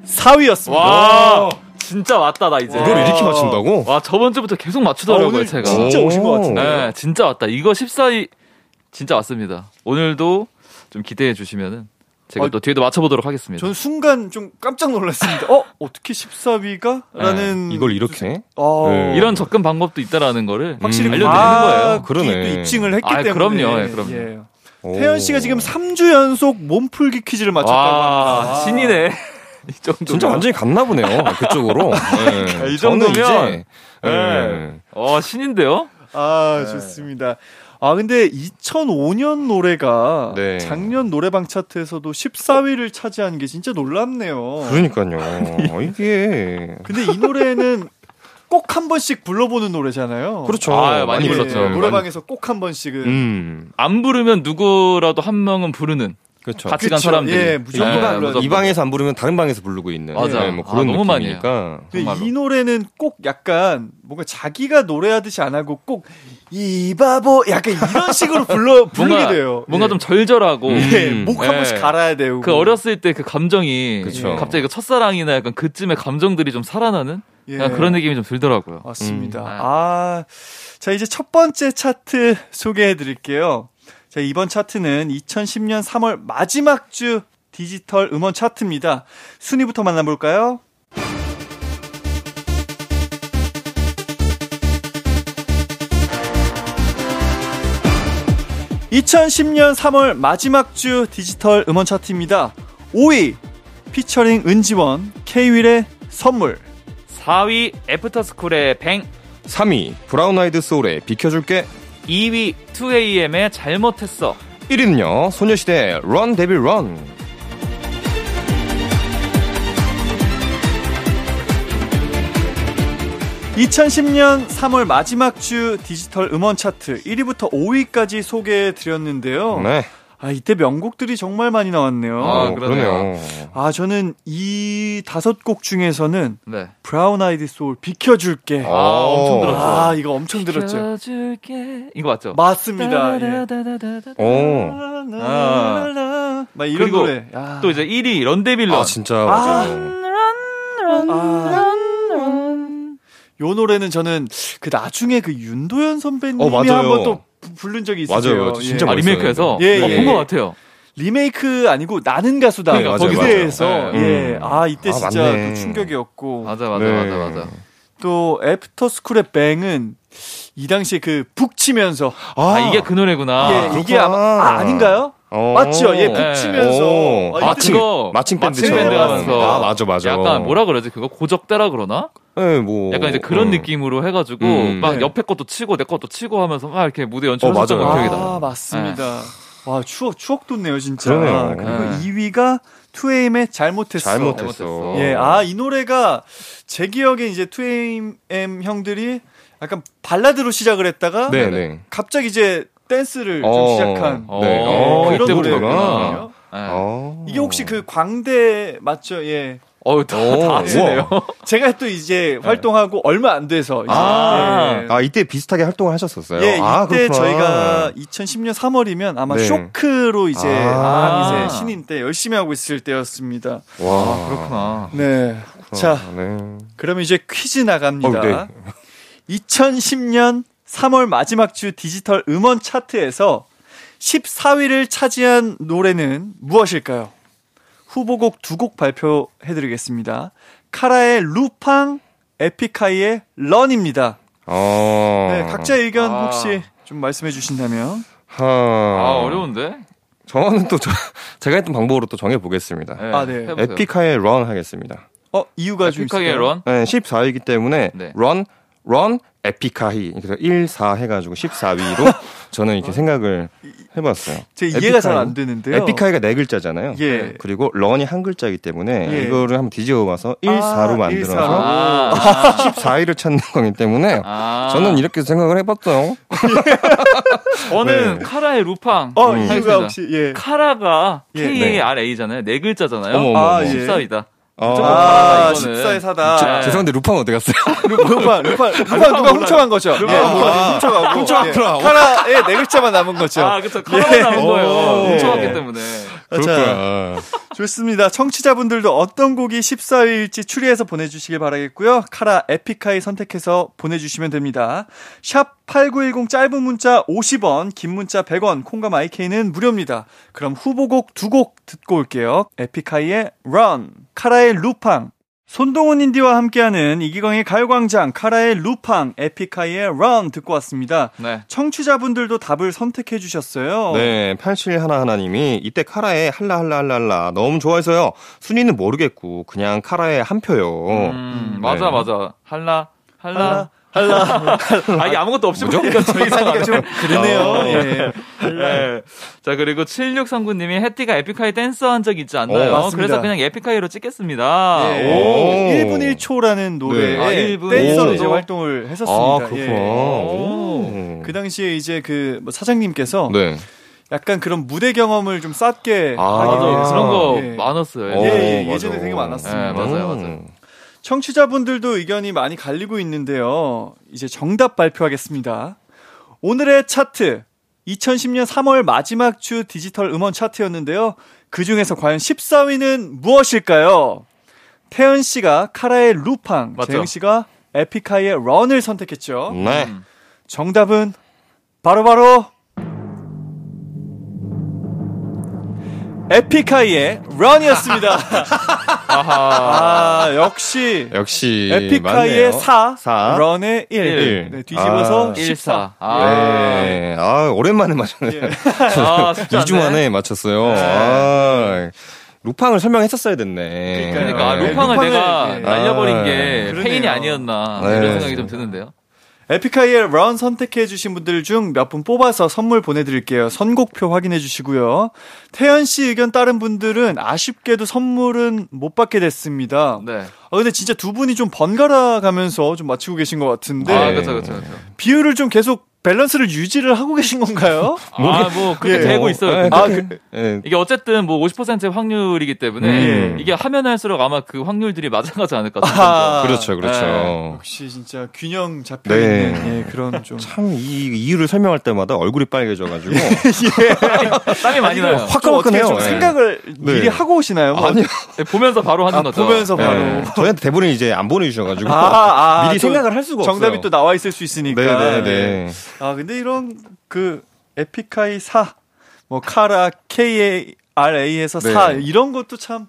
14위였습니다. 와, 진짜 왔다, 나 이제. 이걸 이렇게 맞춘다고? 와, 저번 주부터 계속 아, 맞추더라고요, 오늘 제가. 진짜 오신 것 같은데. 네, 진짜 왔다. 이거 14위 진짜 왔습니다. 오늘도 좀 기대해 주시면은 제가 어, 또 뒤에도 맞춰보도록 하겠습니다. 저는 순간 좀 깜짝 놀랐습니다. 어? 어떻게 14위가? 라는. 이걸 이렇게? 어, 네. 이런 접근 방법도 있다라는 거를 확실히 음. 알려드리는 과학이 거예요. 그러네. 또 입증을 했기 아, 때문에. 그럼요, 예, 그럼요. 예. 오. 태연 씨가 지금 3주 연속 몸풀기 퀴즈를 맞췄다고 와, 합니다. 신이네. 이 정도. 진짜 완전히 갔나 보네요. 그쪽으로. 네. 이 저는 정도면- 이제, 네. 네. 어, 신인데요? 아, 좋습니다. 아, 근데 2005년 노래가 네. 작년 노래방 차트에서도 14위를 차지한 게 진짜 놀랍네요. 그러니까요. 어, 이게. 근데 이 노래는 꼭 한 번씩 불러보는 노래잖아요. 그렇죠. 아, 많이 예, 불렀죠. 예, 노래방에서 꼭 한 번씩은 음, 안 부르면 누구라도 한 명은 부르는 그렇죠. 같이 간 그쵸. 사람들이. 예, 무조건 무조건. 이 방에서 안 부르면 다른 방에서 부르고 있는 맞아. 네, 뭐 아, 그런 너무 많이 느낌이니까 근데 정말로. 이 노래는 꼭 약간 뭔가 자기가 노래하듯이 안 하고 꼭 이 바보 약간 이런 식으로 불러 부르게 뭔가 돼요. 뭔가 예. 좀 절절하고 예, 음. 목한 예. 번씩 갈아야 되고 그 어렸을 때 그 감정이 그쵸. 갑자기 그 첫사랑이나 약간 그쯤의 감정들이 좀 살아나는 예. 그런 느낌이 좀 들더라고요. 맞습니다. 음. 아, 자 이제 첫 번째 차트 소개해 드릴게요. 자 이번 차트는 2010년 3월 마지막 주 디지털 음원 차트입니다. 순위부터 만나볼까요? 2010년 3월 마지막 주 디지털 음원 차트입니다. 5위 피처링 은지원 K.Will의 선물 4위 애프터스쿨의 Bang 3위 브라운 아이드 소울의 비켜줄게 2위 2AM의 잘못했어 1위는요 소녀시대 Run Devil Run 2010년 3월 마지막 주 디지털 음원 차트 1위부터 5위까지 소개해 드렸는데요. 네. 아, 이때 명곡들이 정말 많이 나왔네요. 아, 어, 그러네요. 아, 저는 이 다섯 곡 중에서는 네. 브라운 아이디 소울 비켜줄게. 아, 엄청 들었죠. 아, 이거 엄청 들었죠. 비켜줄게. 이거 맞죠? 맞습니다. 예. 오. 아. 막 이런 그리고 노래. 야. 또 이제 1위 런데빌런 아 진짜 맞아요. 아. 요 노래는 저는 그 나중에 그 윤도현 선배님이 어. 한번 또 부- 부른 적이 있으세요. 맞아요, 맞아요. 진짜 아, 멋있어요. 리메이크해서 예, 어, 예. 본것 같아요. 리메이크 아니고 나는 가수다. 네, 맞아요, 거기서에서 맞아요. 예. 음. 아 이때 아, 진짜. 또 충격이었고 맞아 맞아 네. 맞아 맞아. 또 애프터 스쿨의 Bang은 이 당시에 그 북치면서 아, 이게 그 노래구나. 예, 이게 그렇구나. 아마 아, 아닌가요? 어. 맞죠? 예, 네. 북치면서 오. 아, 마침 그거 marching band marching band처럼. 하면서 아, 맞아, 맞아. 약간 뭐라 그러지? 그거 고적대라 그러나? 네, 뭐 약간 이제 그런 음. 느낌으로 해가지고 음. 막 네. 옆에 것도 치고 내 것도 치고 하면서 막 이렇게 무대 연출했던 어. 기억이 아 나요. 맞습니다. 와 추억 추억 돋네요 진짜. 그러네요. 그리고 네. 2위가 투에임의 잘못했어. 잘못했어. 예, 아 이 노래가 제 기억에 이제 투에임 형들이 약간 발라드로 시작을 했다가 네, 네. 갑자기 이제 댄스를 좀 어. 시작한 어, 네. 어, 그런 이때부터구나. 노래거든요. 네. 어. 이게 혹시 그 광대 맞죠? 예. 어우 다, 오, 다 아시네요. 제가 또 이제 활동하고 얼마 안 돼서 이제 아. 예. 아 이때 비슷하게 활동을 하셨었어요. 예, 아, 이때 그렇구나. 저희가 2010년 3월이면 아마 네. 쇼크로 이제 아. 아, 이제 신인 때 열심히 하고 있을 때였습니다. 와 그렇구나. 네. 자, 네. 그러면 이제 퀴즈 나갑니다. 어, 네. 2010년 3월 마지막 주 디지털 음원 차트에서 14위를 차지한 노래는 무엇일까요? 후보곡 두 곡 발표해드리겠습니다. 카라의 루팡, 에픽하이의 런입니다. 어. 네, 각자 의견 아. 혹시 좀 말씀해 주신다면. 하... 아 어려운데? 저는 또 저, 제가 했던 방법으로 또 정해 보겠습니다. 네, 아, 네. 에픽하의 런 하겠습니다. 어, 이유가 좀 에픽하게 있을까요? 런? 네, 14위이기 때문에 네. 런, 런, 에픽하이 그래서 1, 4 해가지고 14위로 저는 이렇게 생각을 해봤어요. 제 이해가 잘. 안 되는데요. 에픽하이가 네 글자잖아요. 예. 그리고 런이 한 글자이기 때문에 예. 이거를 한번 뒤집어봐서 1, 아, 4로 1, 만들어서 4로. 아, 14위를 찾는 거기 때문에 아. 저는 이렇게 생각을 해봤어요. 저는 네. 카라의 루팡. 어, 음. 이유가. 혹시 예. 카라가 예. K-A-R-A잖아요. 네 글자잖아요. 어머, 어머, 아, 어머. 예. 14위다. 아, 무조건 아, 이거는. 14에 사다. 네. 죄송한데 루팡 어디 갔어요? 루파, 루파, 루파 누가 몰라요. 훔쳐간 거죠? 예, 아, 훔쳐가고. 훔쳐갔구나. 예. 하나에 네 글자만 남은 거죠. 아, 그쵸. 카라만 남은 거예요. 오. 훔쳐갔기 때문에. 그렇구나. 좋습니다. 청취자분들도 어떤 곡이 14위일지 추리해서 보내주시길 바라겠고요. 카라 에픽하이 선택해서 보내주시면 됩니다. 샵 8910 짧은 문자 50원, 긴 문자 100원, 콩과 마이케이는 무료입니다. 그럼 후보곡 두 곡 듣고 올게요. 에픽하이의 Run, 카라의 루팡, 손동훈 인디와 함께하는 이기광의 가요광장, 카라의 루팡, 에픽하이의 Run 듣고 왔습니다. 네. 청취자분들도 답을 선택해 주셨어요. 네, 87하나하나님이 이때 카라의 할라할라할라할라 너무 좋아해서요. 순위는 모르겠고 그냥 카라의 한 표요. 음, 네. 맞아, 맞아. 할라, 할라. 할라, 아, 이게 아무것도 없이 보니까 좀 이상하네. 좀 그러네요. 어. 예. 네. 자, 그리고 7639님이 해띠가 에픽하이 댄서 한 적 있지 않나요? 어, 맞습니다. 그래서 그냥 에픽하이로 찍겠습니다. 예. 오. 1분 1초라는 노래에 네. 아, 1분 댄서로 1초. 이제 활동을 아, 했었습니다. 그렇구나. 예. 오. 그 당시에 이제 그뭐 사장님께서 네. 약간 그런 무대 경험을 좀 쌓게 아, 하기. 위해서 그런 거 예. 많았어요. 예, 예, 맞아. 예전에 되게 많았습니다. 예, 맞아요, 음. 맞아요. 청취자분들도 의견이 많이 갈리고 있는데요. 이제 정답 발표하겠습니다. 오늘의 차트 2010년 3월 마지막 주 디지털 음원 차트였는데요. 그 중에서 과연 14위는 무엇일까요? 태연 씨가 카라의 루팡, 맞죠? 재영 씨가 에픽하이의 런을 선택했죠. 네. 음. 정답은 바로바로 에픽하이의 런이었습니다. 아하. 아, 역시 역시 에픽하이의 맞네요. 4, 사. 런의 1. 일. 네, 뒤집어서 아. 14. 14. 아. 네. 아, 오랜만에 맞췄네요. 아, 쉽지 않네. 2주 만에 맞췄어요. 아, 루팡을 설명했었어야 됐네. 그러니까 아, 네, 루팡을 루팡을- 내가 예. 날려버린 아, 게 그러네요. 페인이 아니었나 네. 이런 생각이 좀 드는데요. 에픽하이의 런 선택해주신 분들 중 몇 분 뽑아서 선물 보내드릴게요. 선곡표 확인해주시고요. 태연 씨 의견 따른 분들은 아쉽게도 선물은 못 받게 됐습니다. 네. 아, 근데 진짜 두 분이 좀 번갈아 가면서 좀 맞추고 계신 것 같은데. 아, 그렇죠, 그렇죠, 그렇죠. 비율을 좀 계속 밸런스를 유지를 하고 계신 건가요? 아, 뭐 그렇게 예. 되고 있어요. 네, 근데. 아, 그, 예. 이게 어쨌든 뭐 50%의 확률이기 때문에 음. 이게 하면 할수록 아마 그 확률들이 맞아가지 않을까 싶어요. 아, 그렇죠, 그렇죠. 네. 역시 진짜 균형 잡혀 있는 네. 예, 그런 좀. 참, 이 이유를 설명할 때마다 얼굴이 빨개져가지고. 땀이 많이 나요. 좀 예. 생각을 네. 미리 하고 오시나요? 뭐. 아니요. 네, 보면서 바로 하는 아, 거죠. 보면서 바로. 네. 저희한테 대본을 이제 안 보내주셔가지고. 아, 아, 미리 또 생각을 할 수가 정답이 없어요. 또 나와 있을 수 있으니까. 네네 네. 아, 근데 이런 그 에픽하이 4, 뭐 카라 KARA에서 네. 4 이런 것도 참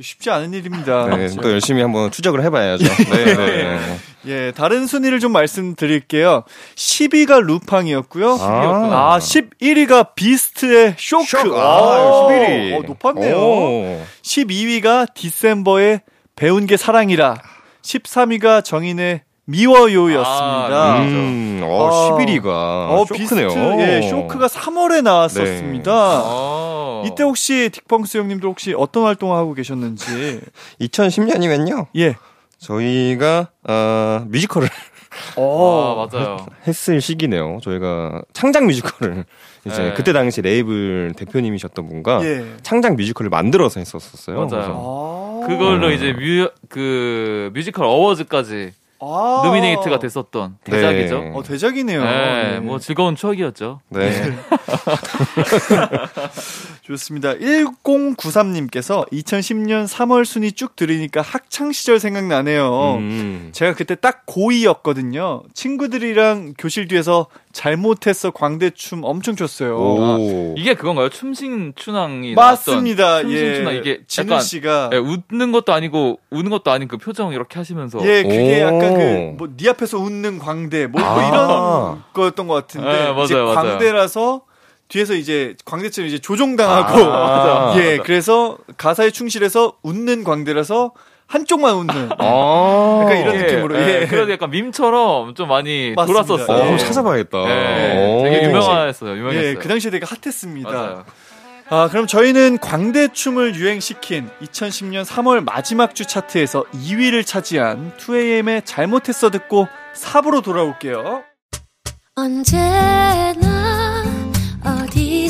쉽지 않은 일입니다. 네, 그렇죠? 또 열심히 한번 추적을 해봐야죠. 네, 네. 예, 다른 순위를 좀 말씀드릴게요. 10위가 루팡이었고요. 아. 아, 11위가 비스트의 쇼크. 쇼크. 아, 아, 11위. 어, 높았네요. 오. 12위가 디셈버의 배운 게 사랑이라. 13위가 정인의 미워요였습니다. 아, 음, 어, 아. 11위가. 어, 쇼크네요. 비스트, 예, 쇼크가 3월에 나왔었습니다. 어. 이때 혹시 딕펑스 형님도 혹시 어떤 활동을 하고 계셨는지. 2010년이면요. 예. 저희가, 어, 뮤지컬을 아, 맞아요. 했을 시기네요. 저희가 창작 뮤지컬을 이제 네. 그때 당시 레이블 대표님이셨던 분과 예. 창작 뮤지컬을 만들어서 했었었어요. 맞아요. 그걸로 이제 뮤, 그, 뮤지컬 awards까지 아. nominate가 됐었던 대작이죠. 네. 어, 대작이네요. 네, 예. 뭐 즐거운 추억이었죠. 네. 좋습니다. 1093님께서 2010년 3월 순위 쭉 들으니까 학창시절 생각나네요. 음. 제가 그때 딱 고2였거든요. 친구들이랑 교실 뒤에서 잘못해서 광대춤 엄청 췄어요. 오. 이게 그건가요? 춤신 춘왕이 맞습니다. 춤신 예. 춘왕 이게 진우 씨가 예, 웃는 것도 아니고 우는 것도 아닌 그 표정 이렇게 하시면서 예, 그게 오. 약간 그, 뭐, 네 앞에서 웃는 광대, 뭐, 뭐 아. 이런 거였던 것 같은데. 예, 맞아요, 이제 맞아요. 광대라서 뒤에서 이제 광대처럼 이제 조종당하고. 아. 예, 그래서 가사에 충실해서 웃는 광대라서 한쪽만 웃는. 아. 약간 이런 예, 느낌으로, 예, 예. 그래서 약간 밈처럼 좀 많이 맞습니다. 돌았었어요. 어, 예. 한번 찾아봐야겠다. 예, 오. 되게 유명했어요. 유명했어요. 예, 그 당시에 되게 핫했습니다. 맞아요. 아, 그럼 저희는 광대춤을 유행시킨 2010년 3월 마지막 주 차트에서 2위를 차지한 2AM의 잘못했어 듣고 4부로 돌아올게요. 언제나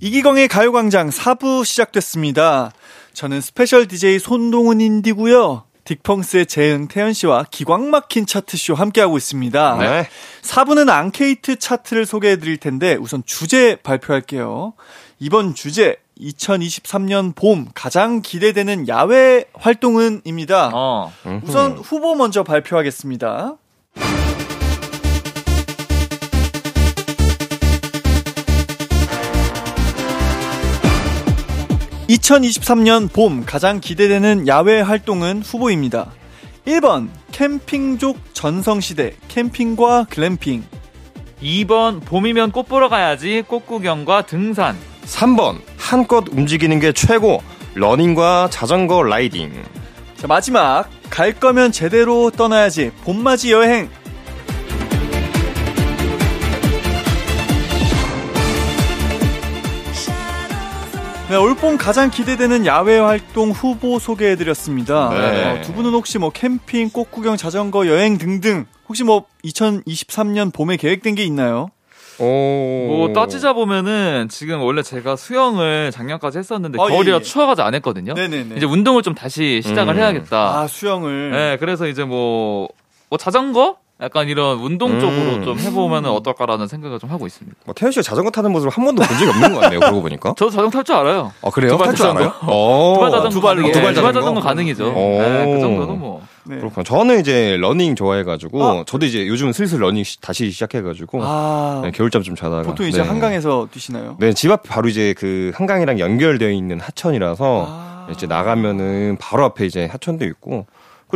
이기광의 가요광장 4부 시작됐습니다. 저는 special DJ 손동운이고요. 딕펑스의 재흥 태현 씨와 기광 막힌 차트쇼 함께하고 있습니다. 네. 4부는 앙케이트 차트를 소개해 드릴 텐데 우선 주제 발표할게요. 이번 주제 2023년 봄 가장 기대되는 야외 활동은입니다. 어. 우선 후보 먼저 발표하겠습니다. 2023년 봄 가장 기대되는 야외 활동은 후보입니다. 1번 캠핑족 전성시대 캠핑과 글램핑. 2번 봄이면 꽃 보러 가야지 꽃 구경과 등산. 3번 한껏 움직이는 게 최고 러닝과 자전거 riding. 자 마지막 갈 거면 제대로 떠나야지 봄맞이 여행 네, 올봄 가장 기대되는 야외 활동 후보 소개해드렸습니다. 네. 어, 두 분은 혹시 뭐 캠핑, 꽃구경, 자전거 여행 등등 혹시 뭐 2023년 봄에 계획된 게 있나요? 오. 뭐 따지자 보면은 지금 원래 제가 수영을 작년까지 했었는데 어, 겨울이라 예, 예. 추워가지고 안 했거든요. 네네네. 이제 운동을 좀 다시 시작을 음. 해야겠다. 아 수영을. 네, 그래서 이제 뭐, 뭐 자전거? 약간 이런 운동 음. 쪽으로 좀 해보면 어떨까라는 생각을 좀 하고 있습니다. 뭐 태현 씨가 자전거 타는 모습을 한 번도 본 적이 없는 것 같네요. 그러고 보니까. 저도 자전거 탈 줄 알아요. 아 그래요? 두발 탈 줄. 알아요? 어. 두발 자전거 두 발로. 가능해요. 두발 두발 자전거? 자전거 가능이죠. 오. 네, 그 정도는 뭐. 네. 그렇구나. 저는 이제 러닝 좋아해가지고 아. 저도 이제 요즘 슬슬 러닝 시- 다시 시작해가지고 아 네, 겨울잠 좀 자다가 보통 이제 네. 한강에서 뛰시나요? 네, 집 앞 바로 이제 그 한강이랑 연결되어 있는 하천이라서 아. 이제 나가면은 바로 앞에 이제 하천도 있고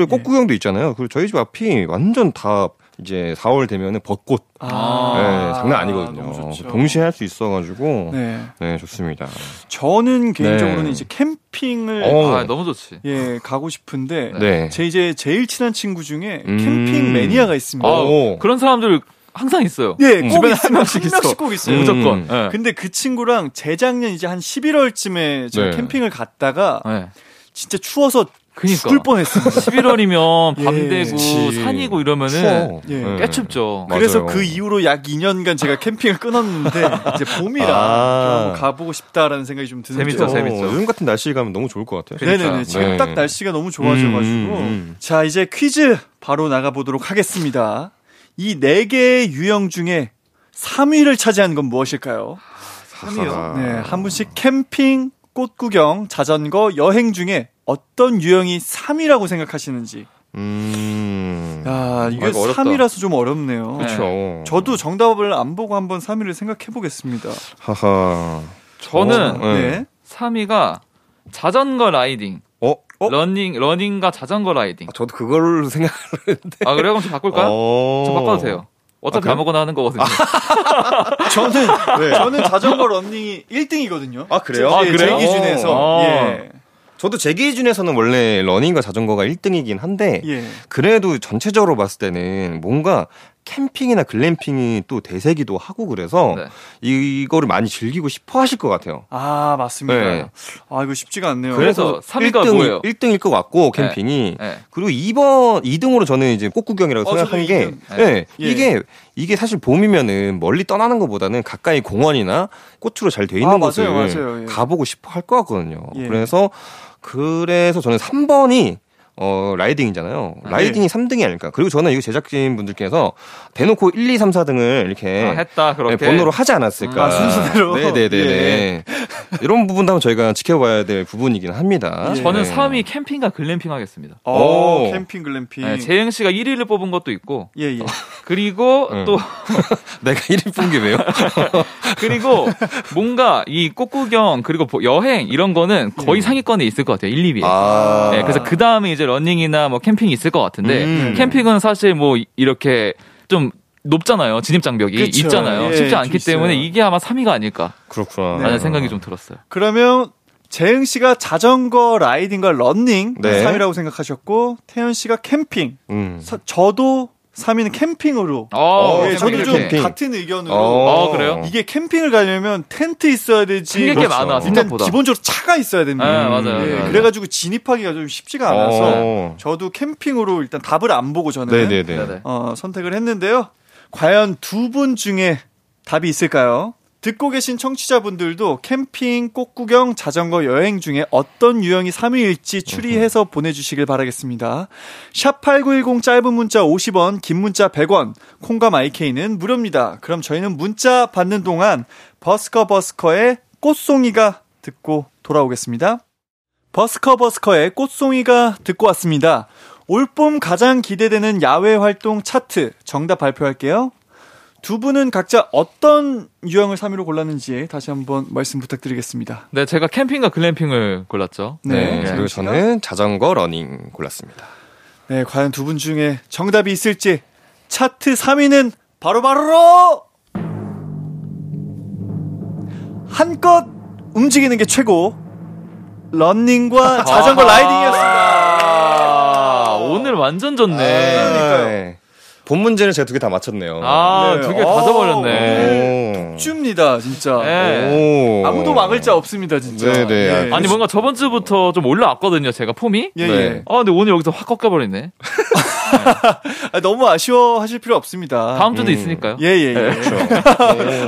그리고 네. 꽃구경도 있잖아요. 그리고 저희 집 앞이 완전 다 이제 4월 되면은 벚꽃 아. 네, 장난 아니거든요. 동시에 할 수 있어가지고 네. 네. 좋습니다. 저는 개인적으로는 네. 이제 캠핑을 어. 아, 너무 좋지. 예 가고 싶은데 네. 제 이제 제일 친한 친구 중에 음. 캠핑 매니아가 있습니다. 아, 오. 그런 사람들 항상 있어요. 예, 음. 꼭 주변에 있으면 한 명씩 한 명씩 있어. 꼭 있어요. 음. 무조건. 네. 근데 그 친구랑 재작년 이제 한 11월쯤에 제가 네. 캠핑을 갔다가 네. 진짜 추워서 그니까. 죽을 뻔했습니다. 11월이면 밤 예. 되고 그치. 산이고 이러면은. 예. 네. 꽤 춥죠. 맞아요. 그래서 그 이후로 약 2년간 제가 캠핑을 끊었는데 이제 봄이라 아. 가보고 싶다라는 생각이 좀 드는 재밌죠, 죠 재밌죠. 요즘 같은 날씨에 가면 너무 좋을 것 같아요. 그러니까. 네네네. 지금 네. 딱 날씨가 너무 좋아져가지고. 음, 음, 음. 자, 이제 퀴즈 바로 나가보도록 하겠습니다. 이 네 개의 유형 중에 3위를 차지한 건 무엇일까요? 3위요? 네, 한 분씩 캠핑, 꽃 구경, 자전거, 여행 중에 어떤 유형이 3위라고 생각하시는지. 음. 야, 이게 아, 이거 어렵다. 3위라서 좀 어렵네요. 그렇죠. 저도 정답을 안 보고 한번 3위를 생각해 보겠습니다. 하하. 저는 어, 네. 3위가 자전거 riding. 어? 어? 러닝, 러닝과 자전거 riding. 아, 저도 그걸 생각을 했는데. 아, 그래요? 그럼 좀 바꿀까요? 어. 저 바꿔도 돼요. 어차피 그래요? 아무거나 하는 거거든요. 저는 저는 자전거 런닝이 1등이거든요. 아, 그래요? 제, 아, 제 그래요? 기준에서. 어. 예. 저도 제 기준에서는 원래 러닝과 자전거가 1등이긴 한데 예. 그래도 전체적으로 봤을 때는 뭔가 캠핑이나 glamping이 또 대세기도 하고 그래서 네. 이거를 많이 즐기고 싶어 하실 것 같아요. 아, 맞습니다. 네. 아, 이거 쉽지가 않네요. 그래서 3위가 1등, 뭐예요? 1등일 것 같고 캠핑이 네. 그리고 2번 2등으로 저는 이제 꽃구경이라고 어, 생각하는 게 이등. 네. 예. 이게 이게 사실 봄이면은 멀리 떠나는 것보다는 가까이 공원이나 꽃으로 잘 돼 있는 아, 곳을 맞아요, 맞아요. 예. 가보고 싶어 할 것 같거든요. 예. 그래서 그래서 저는 3번이 어, 라이딩이잖아요. 아, 라이딩이 3등이 아닐까. 그리고 저는 이거 제작진 분들께서 대놓고 1, 2, 3, 4등을 이렇게 아, 했다, 그렇게. 네, 번호로 하지 않았을까. 아, 순서대로? 네네네. 예. 이런 부분도 한번 저희가 지켜봐야 될 부분이긴 합니다. 저는 네. 3위 캠핑과 글램핑 하겠습니다. 어, 오. 캠핑 글램핑. 네, 재흥 씨가 1위를 뽑은 것도 있고, 예, 예. 그리고 응. 또, 내가 1위 뽑은 게 왜요? 그리고 뭔가 이 꽃구경, 그리고 보- 여행, 이런 거는 거의 상위권에 있을 것 같아요. 1, 2위에. 아. 네, 그래서 그 다음에 이제 러닝이나 뭐 캠핑이 있을 것 같은데, 음. 캠핑은 사실 뭐 이렇게 좀 높잖아요. 진입 장벽이 그쵸. 있잖아요. 예, 쉽지 좀 않기. 때문에 이게 아마 3위가 아닐까라는 그렇구나. 생각이 좀 들었어요. 그러면 재흥 씨가 자전거 라이딩과 런닝 네. 3위라고 생각하셨고 태현 씨가 캠핑. 음. 사- 저도 3위는 캠핑으로. 어, 예, 저도 캠핑 좀 이렇게. 같은 의견으로. 어. 어, 그래요? 이게 캠핑을 가려면 텐트 있어야 되지. 챙길 게. 많아, 일단 생각보다. 기본적으로 차가 있어야 됩니다. 네, 맞아요. 예, 맞아요. 그래가지고 진입하기가 좀 쉽지가 않아서 어. 저도 캠핑으로 일단 답을 안 보고 저는 네네네. 네네. 어, 선택을 했는데요. 과연 두 분 중에 답이 있을까요? 듣고 계신 청취자분들도 캠핑, 꽃구경, 자전거 여행 중에 어떤 유형이 3위일지 추리해서 보내주시길 바라겠습니다. 샵8910 짧은 문자 50원, 긴 문자 100원, 콩과 마이케이는 무료입니다. 그럼 저희는 문자 받는 동안 버스커 버스커의 꽃송이가 듣고 돌아오겠습니다. 버스커 버스커의 꽃송이가 듣고 왔습니다. 올봄 가장 기대되는 야외 활동 차트 정답 발표할게요. 두 분은 각자 어떤 유형을 3위로 골랐는지 다시 한번 말씀 부탁드리겠습니다. 네, 제가 캠핑과 글램핑을 골랐죠. 네. 그리고 저는 자전거 러닝 골랐습니다. 네, 과연 두 분 중에 정답이 있을지 차트 3위는 바로바로 한껏 움직이는 게 최고 런닝과 자전거 라이딩이었습니다. 아, 오늘 완전 좋네. 네. 본 문제는 제가 두 개 다 맞췄네요. 아, 네. 두개다 어, 써버렸네. 오. 줍니다, 진짜. 네. 오. 아무도 막을 자 없습니다, 진짜. 네, 네. 아니, 뭔가 저번 주부터 좀 올라왔거든요, 제가 폼이. 예, 네. 예. 아, 근데 오늘 여기서 확 꺾여버리네. 아, 너무 아쉬워하실 필요 없습니다. 다음 주도 음. 있으니까요. 예, 예, 예.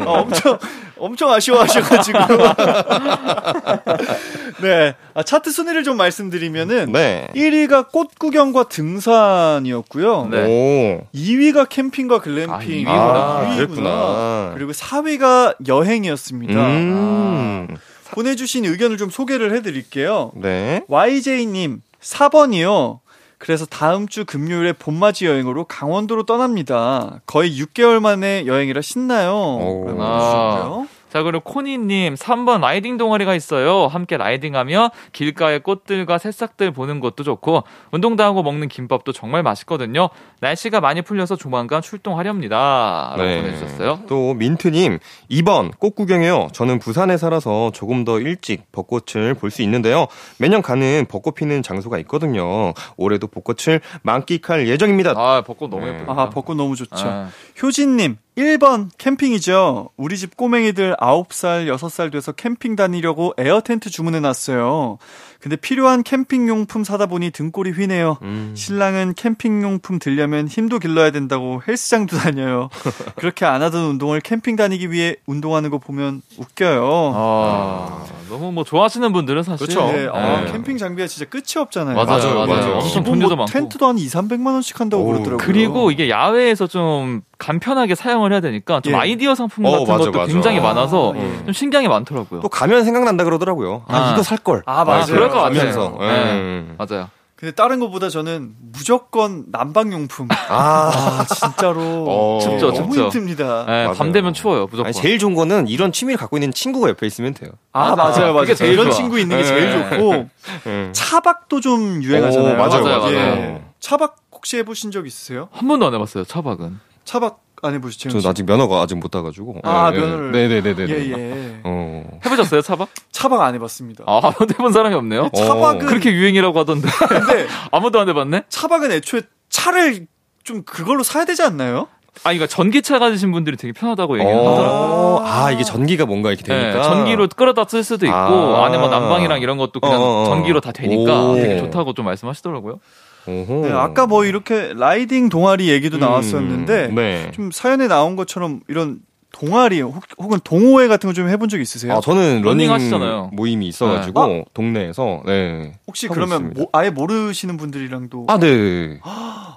어, 엄청, 엄청 아쉬워하셔가지고. 네. 아, 차트 순위를 좀 말씀드리면은. 네. 1위가 꽃 구경과 등산이었고요. 네. 오. 2위가 캠핑과 글램핑. 아, 2위 구나. 아, 2위구나. 그랬구나. 그리고 4위가 여행이었습니다. 음. 보내주신 의견을 좀 소개를 해드릴게요. 네. YJ님 4번이요. 그래서 다음 주 금요일에 봄맞이 여행으로 강원도로 떠납니다. 거의 6개월 만에 여행이라 신나요. 아. 해주셨고요. 자, 그리고 코니님, 3번 라이딩 동아리가 있어요. 함께 라이딩하며 길가의 꽃들과 새싹들 보는 것도 좋고, 운동도 하고 먹는 김밥도 정말 맛있거든요. 날씨가 많이 풀려서 조만간 출동하렵니다. 라고 보내주셨어요. 또 민트님 2번 꽃 구경이요. 저는 부산에 살아서 조금 더 일찍 벚꽃을 볼 수 있는데요. 매년 가는 벚꽃 피는 장소가 있거든요. 올해도 벚꽃을 만끽할 예정입니다. 아, 벚꽃 너무 네. 예쁘다. 아, 벚꽃 너무 좋죠. 아. 효진님 1번 캠핑이죠. 우리 집 꼬맹이들 9살, 6살 돼서 캠핑 다니려고 에어 텐트 주문해 놨어요. 근데 필요한 캠핑 용품 사다 보니 등골이 휘네요. 음. 신랑은 캠핑 용품 들려면 힘도 길러야 된다고 헬스장도 다녀요. 그렇게 안 하던 운동을 캠핑 다니기 위해 운동하는 거 보면 웃겨요. 아, 너무 뭐 좋아하시는 분들은 사실. 그쵸. 네, 아, 네. 캠핑 장비가 진짜 끝이 없잖아요. 맞아요, 맞아요, 맞아요. 맞아요. 엄청 기본 종류도 뭐 많고. 텐트도 한 2, 300만 원씩 한다고 오, 그러더라고요. 그리고 이게 야외에서 좀 간편하게 사용을 해야 되니까 좀 예. 아이디어 상품 어, 같은 맞아, 것도 맞아. 굉장히 아, 많아서 예. 좀게 많더라고요. 또 가면 생각난다 그러더라고요. 아, 아. 이거 살 걸. 아, 맞아요. 그럴 것 같아요. 가면서. 네. 음. 맞아요. 근데 다른 것보다 저는 무조건 난방용품. 아, 아, 진짜로. 어. 춥죠, 너무 춥죠. 힘듭니다. 네, 맞아요. 밤 되면 추워요, 무조건. 아니, 제일 좋은 거는 이런 취미를 갖고 있는 친구가 옆에 있으면 돼요. 아, 맞아요, 그게 맞아요. 제일 이런 좋아. 친구 있는 게 제일 네. 좋고. 음. 차박도 좀 유행하잖아요. 오, 맞아요, 맞아요, 예. 맞아요. 차박 혹시 해보신 적 있으세요? 한 번도 안 해봤어요, 차박은. 차박 안 해보시죠? 저 아직 면허가 아직 못 따가지고. 아, 네, 네. 면허를. 네네네네. 예, 예. 어. 해보셨어요, 차박? 차박 안 해봤습니다. 아, 아무도 해본 사람이 없네요. 차박은 그렇게 유행이라고 하던데. 근데 아무도 안 해봤네? 차박은 애초에 차를 좀 그걸로 사야 되지 않나요? 아, 이거 전기차 가지신 분들이 되게 편하다고 얘기를 어, 하더라고요. 아, 이게 전기가 뭔가 이렇게 되니까. 네, 전기로 끌어다 쓸 수도 있고, 아. 안에 뭐 난방이랑 이런 것도 그냥 어, 어. 전기로 다 되니까 오. 되게 좋다고 좀 말씀하시더라고요. 네, 아까 뭐 이렇게 라이딩 동아리 얘기도 음, 나왔었는데 네. 좀 사연에 나온 것처럼 이런 동아리 혹, 혹은 동호회 같은 거 좀 해본 적 있으세요? 아, 저는 러닝 러닝 하시잖아요. 모임이 있어가지고 동네에서 네. 혹시 그러면. 모- 아예 모르시는 분들이랑도 아, 네.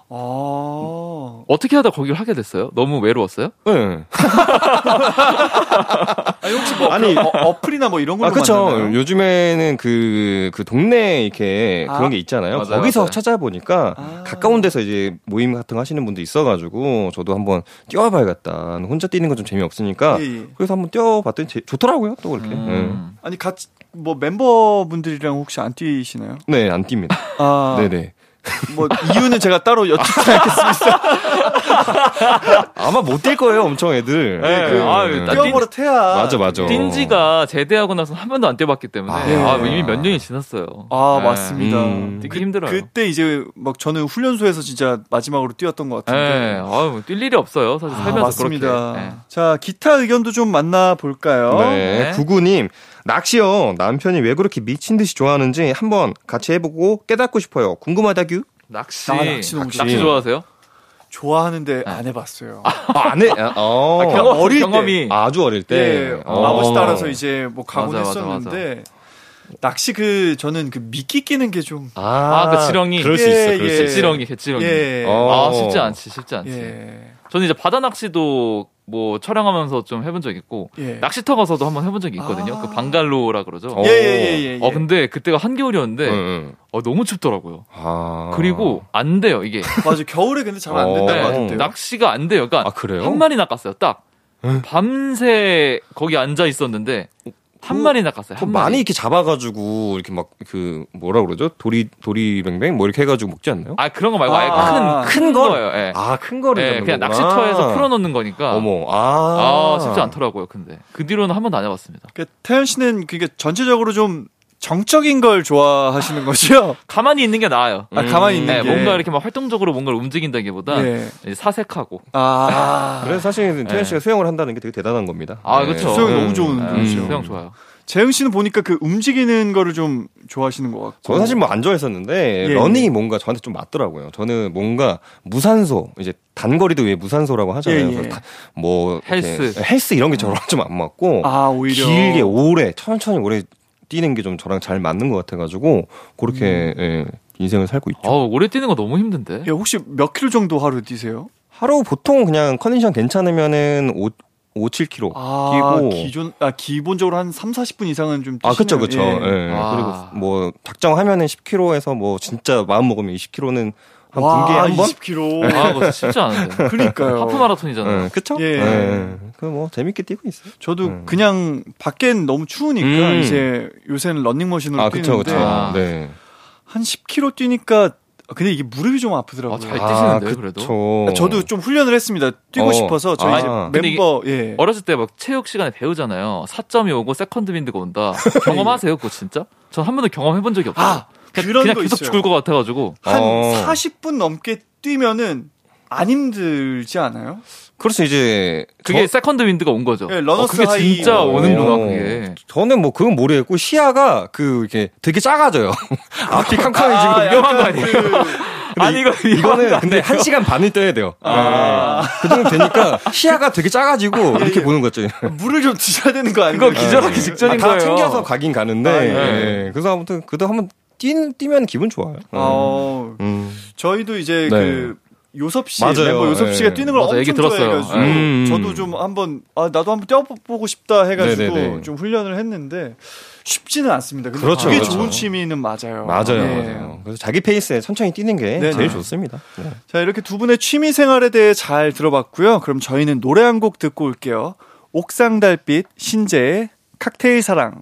아, 어떻게 하다 거기를 하게 됐어요? 너무 외로웠어요? 네. 아니 혹시 뭐 아니, 어, 플이나뭐 이런 걸로 아, 그쵸. 만나나요? 요즘에는 그, 그 동네에 이렇게 아. 그런 게 있잖아요. 맞아요, 거기서 맞아요. 찾아보니까 아. 가까운 데서 이제 모임 같은 거 하시는 분도 있어가지고 저도 한번 뛰어봐야겠다. 혼자 뛰는 건 좀 재미없으니까. 예, 예. 그래서 한번 뛰어봤더니 제- 좋더라고요. 또 그렇게. 음. 아니 같이 뭐 멤버분들이랑 혹시 안 뛰시나요? 네. 네, 안 뜁니다. 아, 네네. 뭐 이유는 제가 따로 여쭙지 않겠습니다. 아마 못 뛸 거예요, 엄청 애들. 네, 그, 아, 네. 나 뛰- 뛰어버릇해야 맞아, 맞아. 띵지가 제대하고 나서 한 번도 안 뛰어봤기 때문에 아. 아, 네. 이미 몇 년이 지났어요. 아 네. 맞습니다. 음. 뛰기 힘들어요. 그때 이제 막 저는 훈련소에서 진짜 마지막으로 뛰었던 것 같은데. 네, 아유, 뛸 일이 없어요. 사실 아, 살면서 맞습니다. 그렇게. 네. 자, 기타 의견도 좀 만나 볼까요? 네. 네. 구구님, 낚시요. 남편이 왜 그렇게 미친 듯이 좋아하는지 한번 같이 해보고 깨닫고 싶어요. 궁금하다규? 낚시. 아, 낚시 낚시 좋지. 좋아하세요? 좋아하는데 안 해봤어요. 아, 안 해? 아, 어. 아, 경험- 어릴 때. 경험이. 아주 어릴 때. 예, 어. 아버지 따라서 이제 뭐 가곤 맞아, 맞아, 했었는데 낚시 그 저는 그 미끼 끼는 게 좀 아, 아, 그 지렁이. 그럴 수 예, 있어, 그럴 예. 수 있어. 개지렁이, 개지렁이. 예. 어. 아, 쉽지 않지, 쉽지 않지. 예. 저는 이제 바다 낚시도 뭐 촬영하면서 좀 해본 적 있고 예. 낚시터 가서도 한번 해본 적이 있거든요. 아. 그 방갈로라 그러죠. 어. 예, 예, 예, 예, 예. 어 근데 그때가 한겨울이었는데 응, 응. 어, 너무 춥더라고요. 아. 그리고 안 돼요 이게. 맞아. 겨울에 근데 잘 안 된다고 어. 하던데요. 낚시가 안 돼요. 그러니까 아, 그래요? 한 마리 낚았어요. 딱 밤새 거기 앉아 있었는데 한 마리 낚았어요. 한 많이 마리. 이렇게 잡아가지고 이렇게 막 그 뭐라 그러죠? 도리 도리뱅뱅 뭐 이렇게 해가지고 먹지 않나요? 아 그런 거 말고 아, 아예 큰, 큰 거? 거예요. 예. 아큰 거를 예, 그냥 거구나. 낚시터에서 풀어놓는 거니까. 어머, 아, 아, 쉽지 않더라고요. 근데 그 뒤로는 한 번도 안 해봤습니다. 그 태연 씨는 그게 전체적으로 좀 정적인 걸 좋아하시는 거죠? 가만히 있는 게 나아요. 아, 가만히 있는 네, 게. 뭔가 이렇게 막 활동적으로 뭔가를 움직인다기보다 예. 이제 사색하고. 아. 그래서 사실 태현 네. 씨가 수영을 한다는 게 되게 대단한 겁니다. 아, 네. 그렇죠. 수영 너무 음. 좋은 네, 분이죠. 수영 좋아요. 재흥 씨는 보니까 그 움직이는 거를 좀 좋아하시는 것 같고. 저는 사실 뭐 안 좋아했었는데 예, 러닝이 뭔가 저한테 좀 맞더라고요. 저는 뭔가 무산소 이제 단거리도 왜 무산소라고 하잖아요. 예, 예. 그래서 다- 뭐 헬스. 헬스 이런 게 저랑 좀 안 맞고 아, 오히려. 길게 오래 천천히 오래 뛰는 게 좀 저랑 잘 맞는 것 같아가지고 그렇게 음. 예, 인생을 살고 있죠. 어, 오래 뛰는 거 너무 힘든데. 예, 혹시 몇 킬로 정도 하루 뛰세요? 하루 보통 그냥 컨디션 괜찮으면은 5, 5 7kg 아, 뛰고 기존, 아, 기본적으로 한 3, 40분 이상은 좀 아, 뛰시네요. 그쵸, 그쵸. 예. 예. 아. 그리고 뭐, 작정하면은 10kg에서 뭐, 진짜 마음 먹으면 20kg는 한 와, 분기에 한 번? 20kg. 아, 그거 쉽지 않은데. 그러니까요. 하프 마라톤이잖아요. 예, 그쵸? 예. 예. 그 뭐, 재밌게 뛰고 있어요. 저도 음. 그냥 밖엔 너무 추우니까 음. 이제 요새는 런닝머신으로 아, 그쵸, 뛰는데 그쵸. 아. 네. 한 10km 뛰니까 근데 이게 무릎이 좀 아프더라고요. 아, 잘 뛰시는데요, 아, 그래도? 그쵸. 저도 좀 훈련을 했습니다. 뛰고 어. 싶어서 저희 아. 멤버 예. 어렸을 때 막 체육 시간에 배우잖아요. 4점이 오고 세컨드 윈드가 온다. 경험하세요, 그거 진짜? 전 한 번도 경험해 본 적이 없어요. 아, 그냥, 그런 그냥 거 계속 있어요. 죽을 것 같아가지고. 한 어. 40분 넘게 뛰면은 안 힘들지 않아요? 그렇죠, 이제. 그게 저, 세컨드 윈드가 온 거죠. 예, 러너스 어, 그게 하이 진짜 뭐 오는구나, 어. 그게. 저는 뭐, 그건 모르겠고, 시야가 그, 이렇게 되게 작아져요. 앞이 캄캄해지고. 아, 위험한 거 아니에요? 아니, 이거, 이거는 근데 한 시간 반을 뛰어야 돼요. 아. 네. 그 정도 되니까 시야가 되게 작아지고 이렇게 보는 거죠. 물을 좀 드셔야 되는 거 아니에요? 그거 기절하기 직전인 아, 다 거예요. 챙겨서 가긴 가는데. 아, 예. 예. 그래서 아무튼 그도 한번 뛰, 뛰면 기분 좋아요. 어, 음. 저희도 이제 네. 그 요섭 씨, 맞아요. 멤버 요섭 씨가 네. 뛰는 걸 맞아, 엄청 얘기 들었어요. 좋아해가지고 음. 저도 좀 한번 아 나도 한번 뛰어보고 싶다 해가지고 네네네. 좀 훈련을 했는데 쉽지는 않습니다. 근데 그렇죠, 그게 그렇죠. 좋은 취미는 맞아요. 맞아요, 네. 맞아요. 그래서 자기 페이스에 천천히 뛰는 게 네네. 제일 좋습니다. 네. 자 이렇게 두 분의 취미 생활에 대해 잘 들어봤고요. 그럼 저희는 노래 한 곡 듣고 올게요. 옥상 달빛 신재의 칵테일 사랑.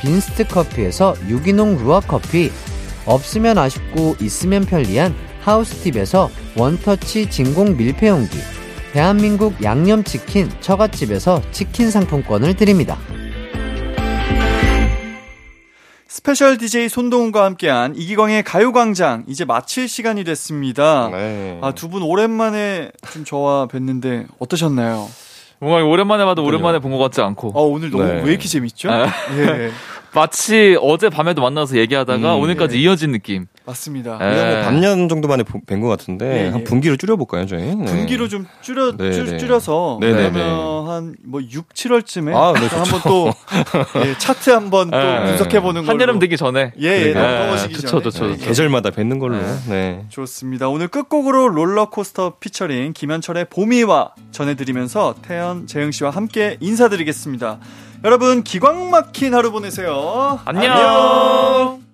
빈스트 커피에서 유기농 루아 커피, 없으면 아쉽고 있으면 편리한 하우스팁에서 원터치 진공 밀폐용기, 대한민국 양념치킨 처갓집에서 치킨 상품권을 드립니다. 스페셜 DJ 손동훈과 함께한 이기광의 가요광장 이제 마칠 시간이 됐습니다. 네. 아, 두 분 오랜만에 좀 저와 뵀는데 어떠셨나요? 뭔가 오랜만에 봐도 오랜만에 본 것 같지 않고. 아, 오늘 너무 네. 왜 이렇게 재밌죠? 아. 예. 마치 어제 밤에도 만나서 얘기하다가 음, 오늘까지 예. 이어진 느낌. 맞습니다. 예. 반년 정도 만에 뵌 것 같은데 예, 예. 한 분기로 줄여볼까요, 저희? 네. 분기로 좀 줄여 네, 줄, 네. 줄여서 네, 네, 그러면 한 뭐 6, 7월쯤에 아, 네, 한번 또 예, 차트 한번 또 예. 분석해 보는 걸로 한여름 되기 전에. 예, 예. 넘어오시기 좋죠. 좋죠, 예, 좋죠. 예. 계절마다 뵙는 걸로. 네. 네. 좋습니다. 오늘 끝곡으로 롤러코스터 피처링 김현철의 봄이와 전해드리면서 태연, 재영 씨와 함께 인사드리겠습니다. 여러분 기광 막힌 하루 보내세요. 안녕.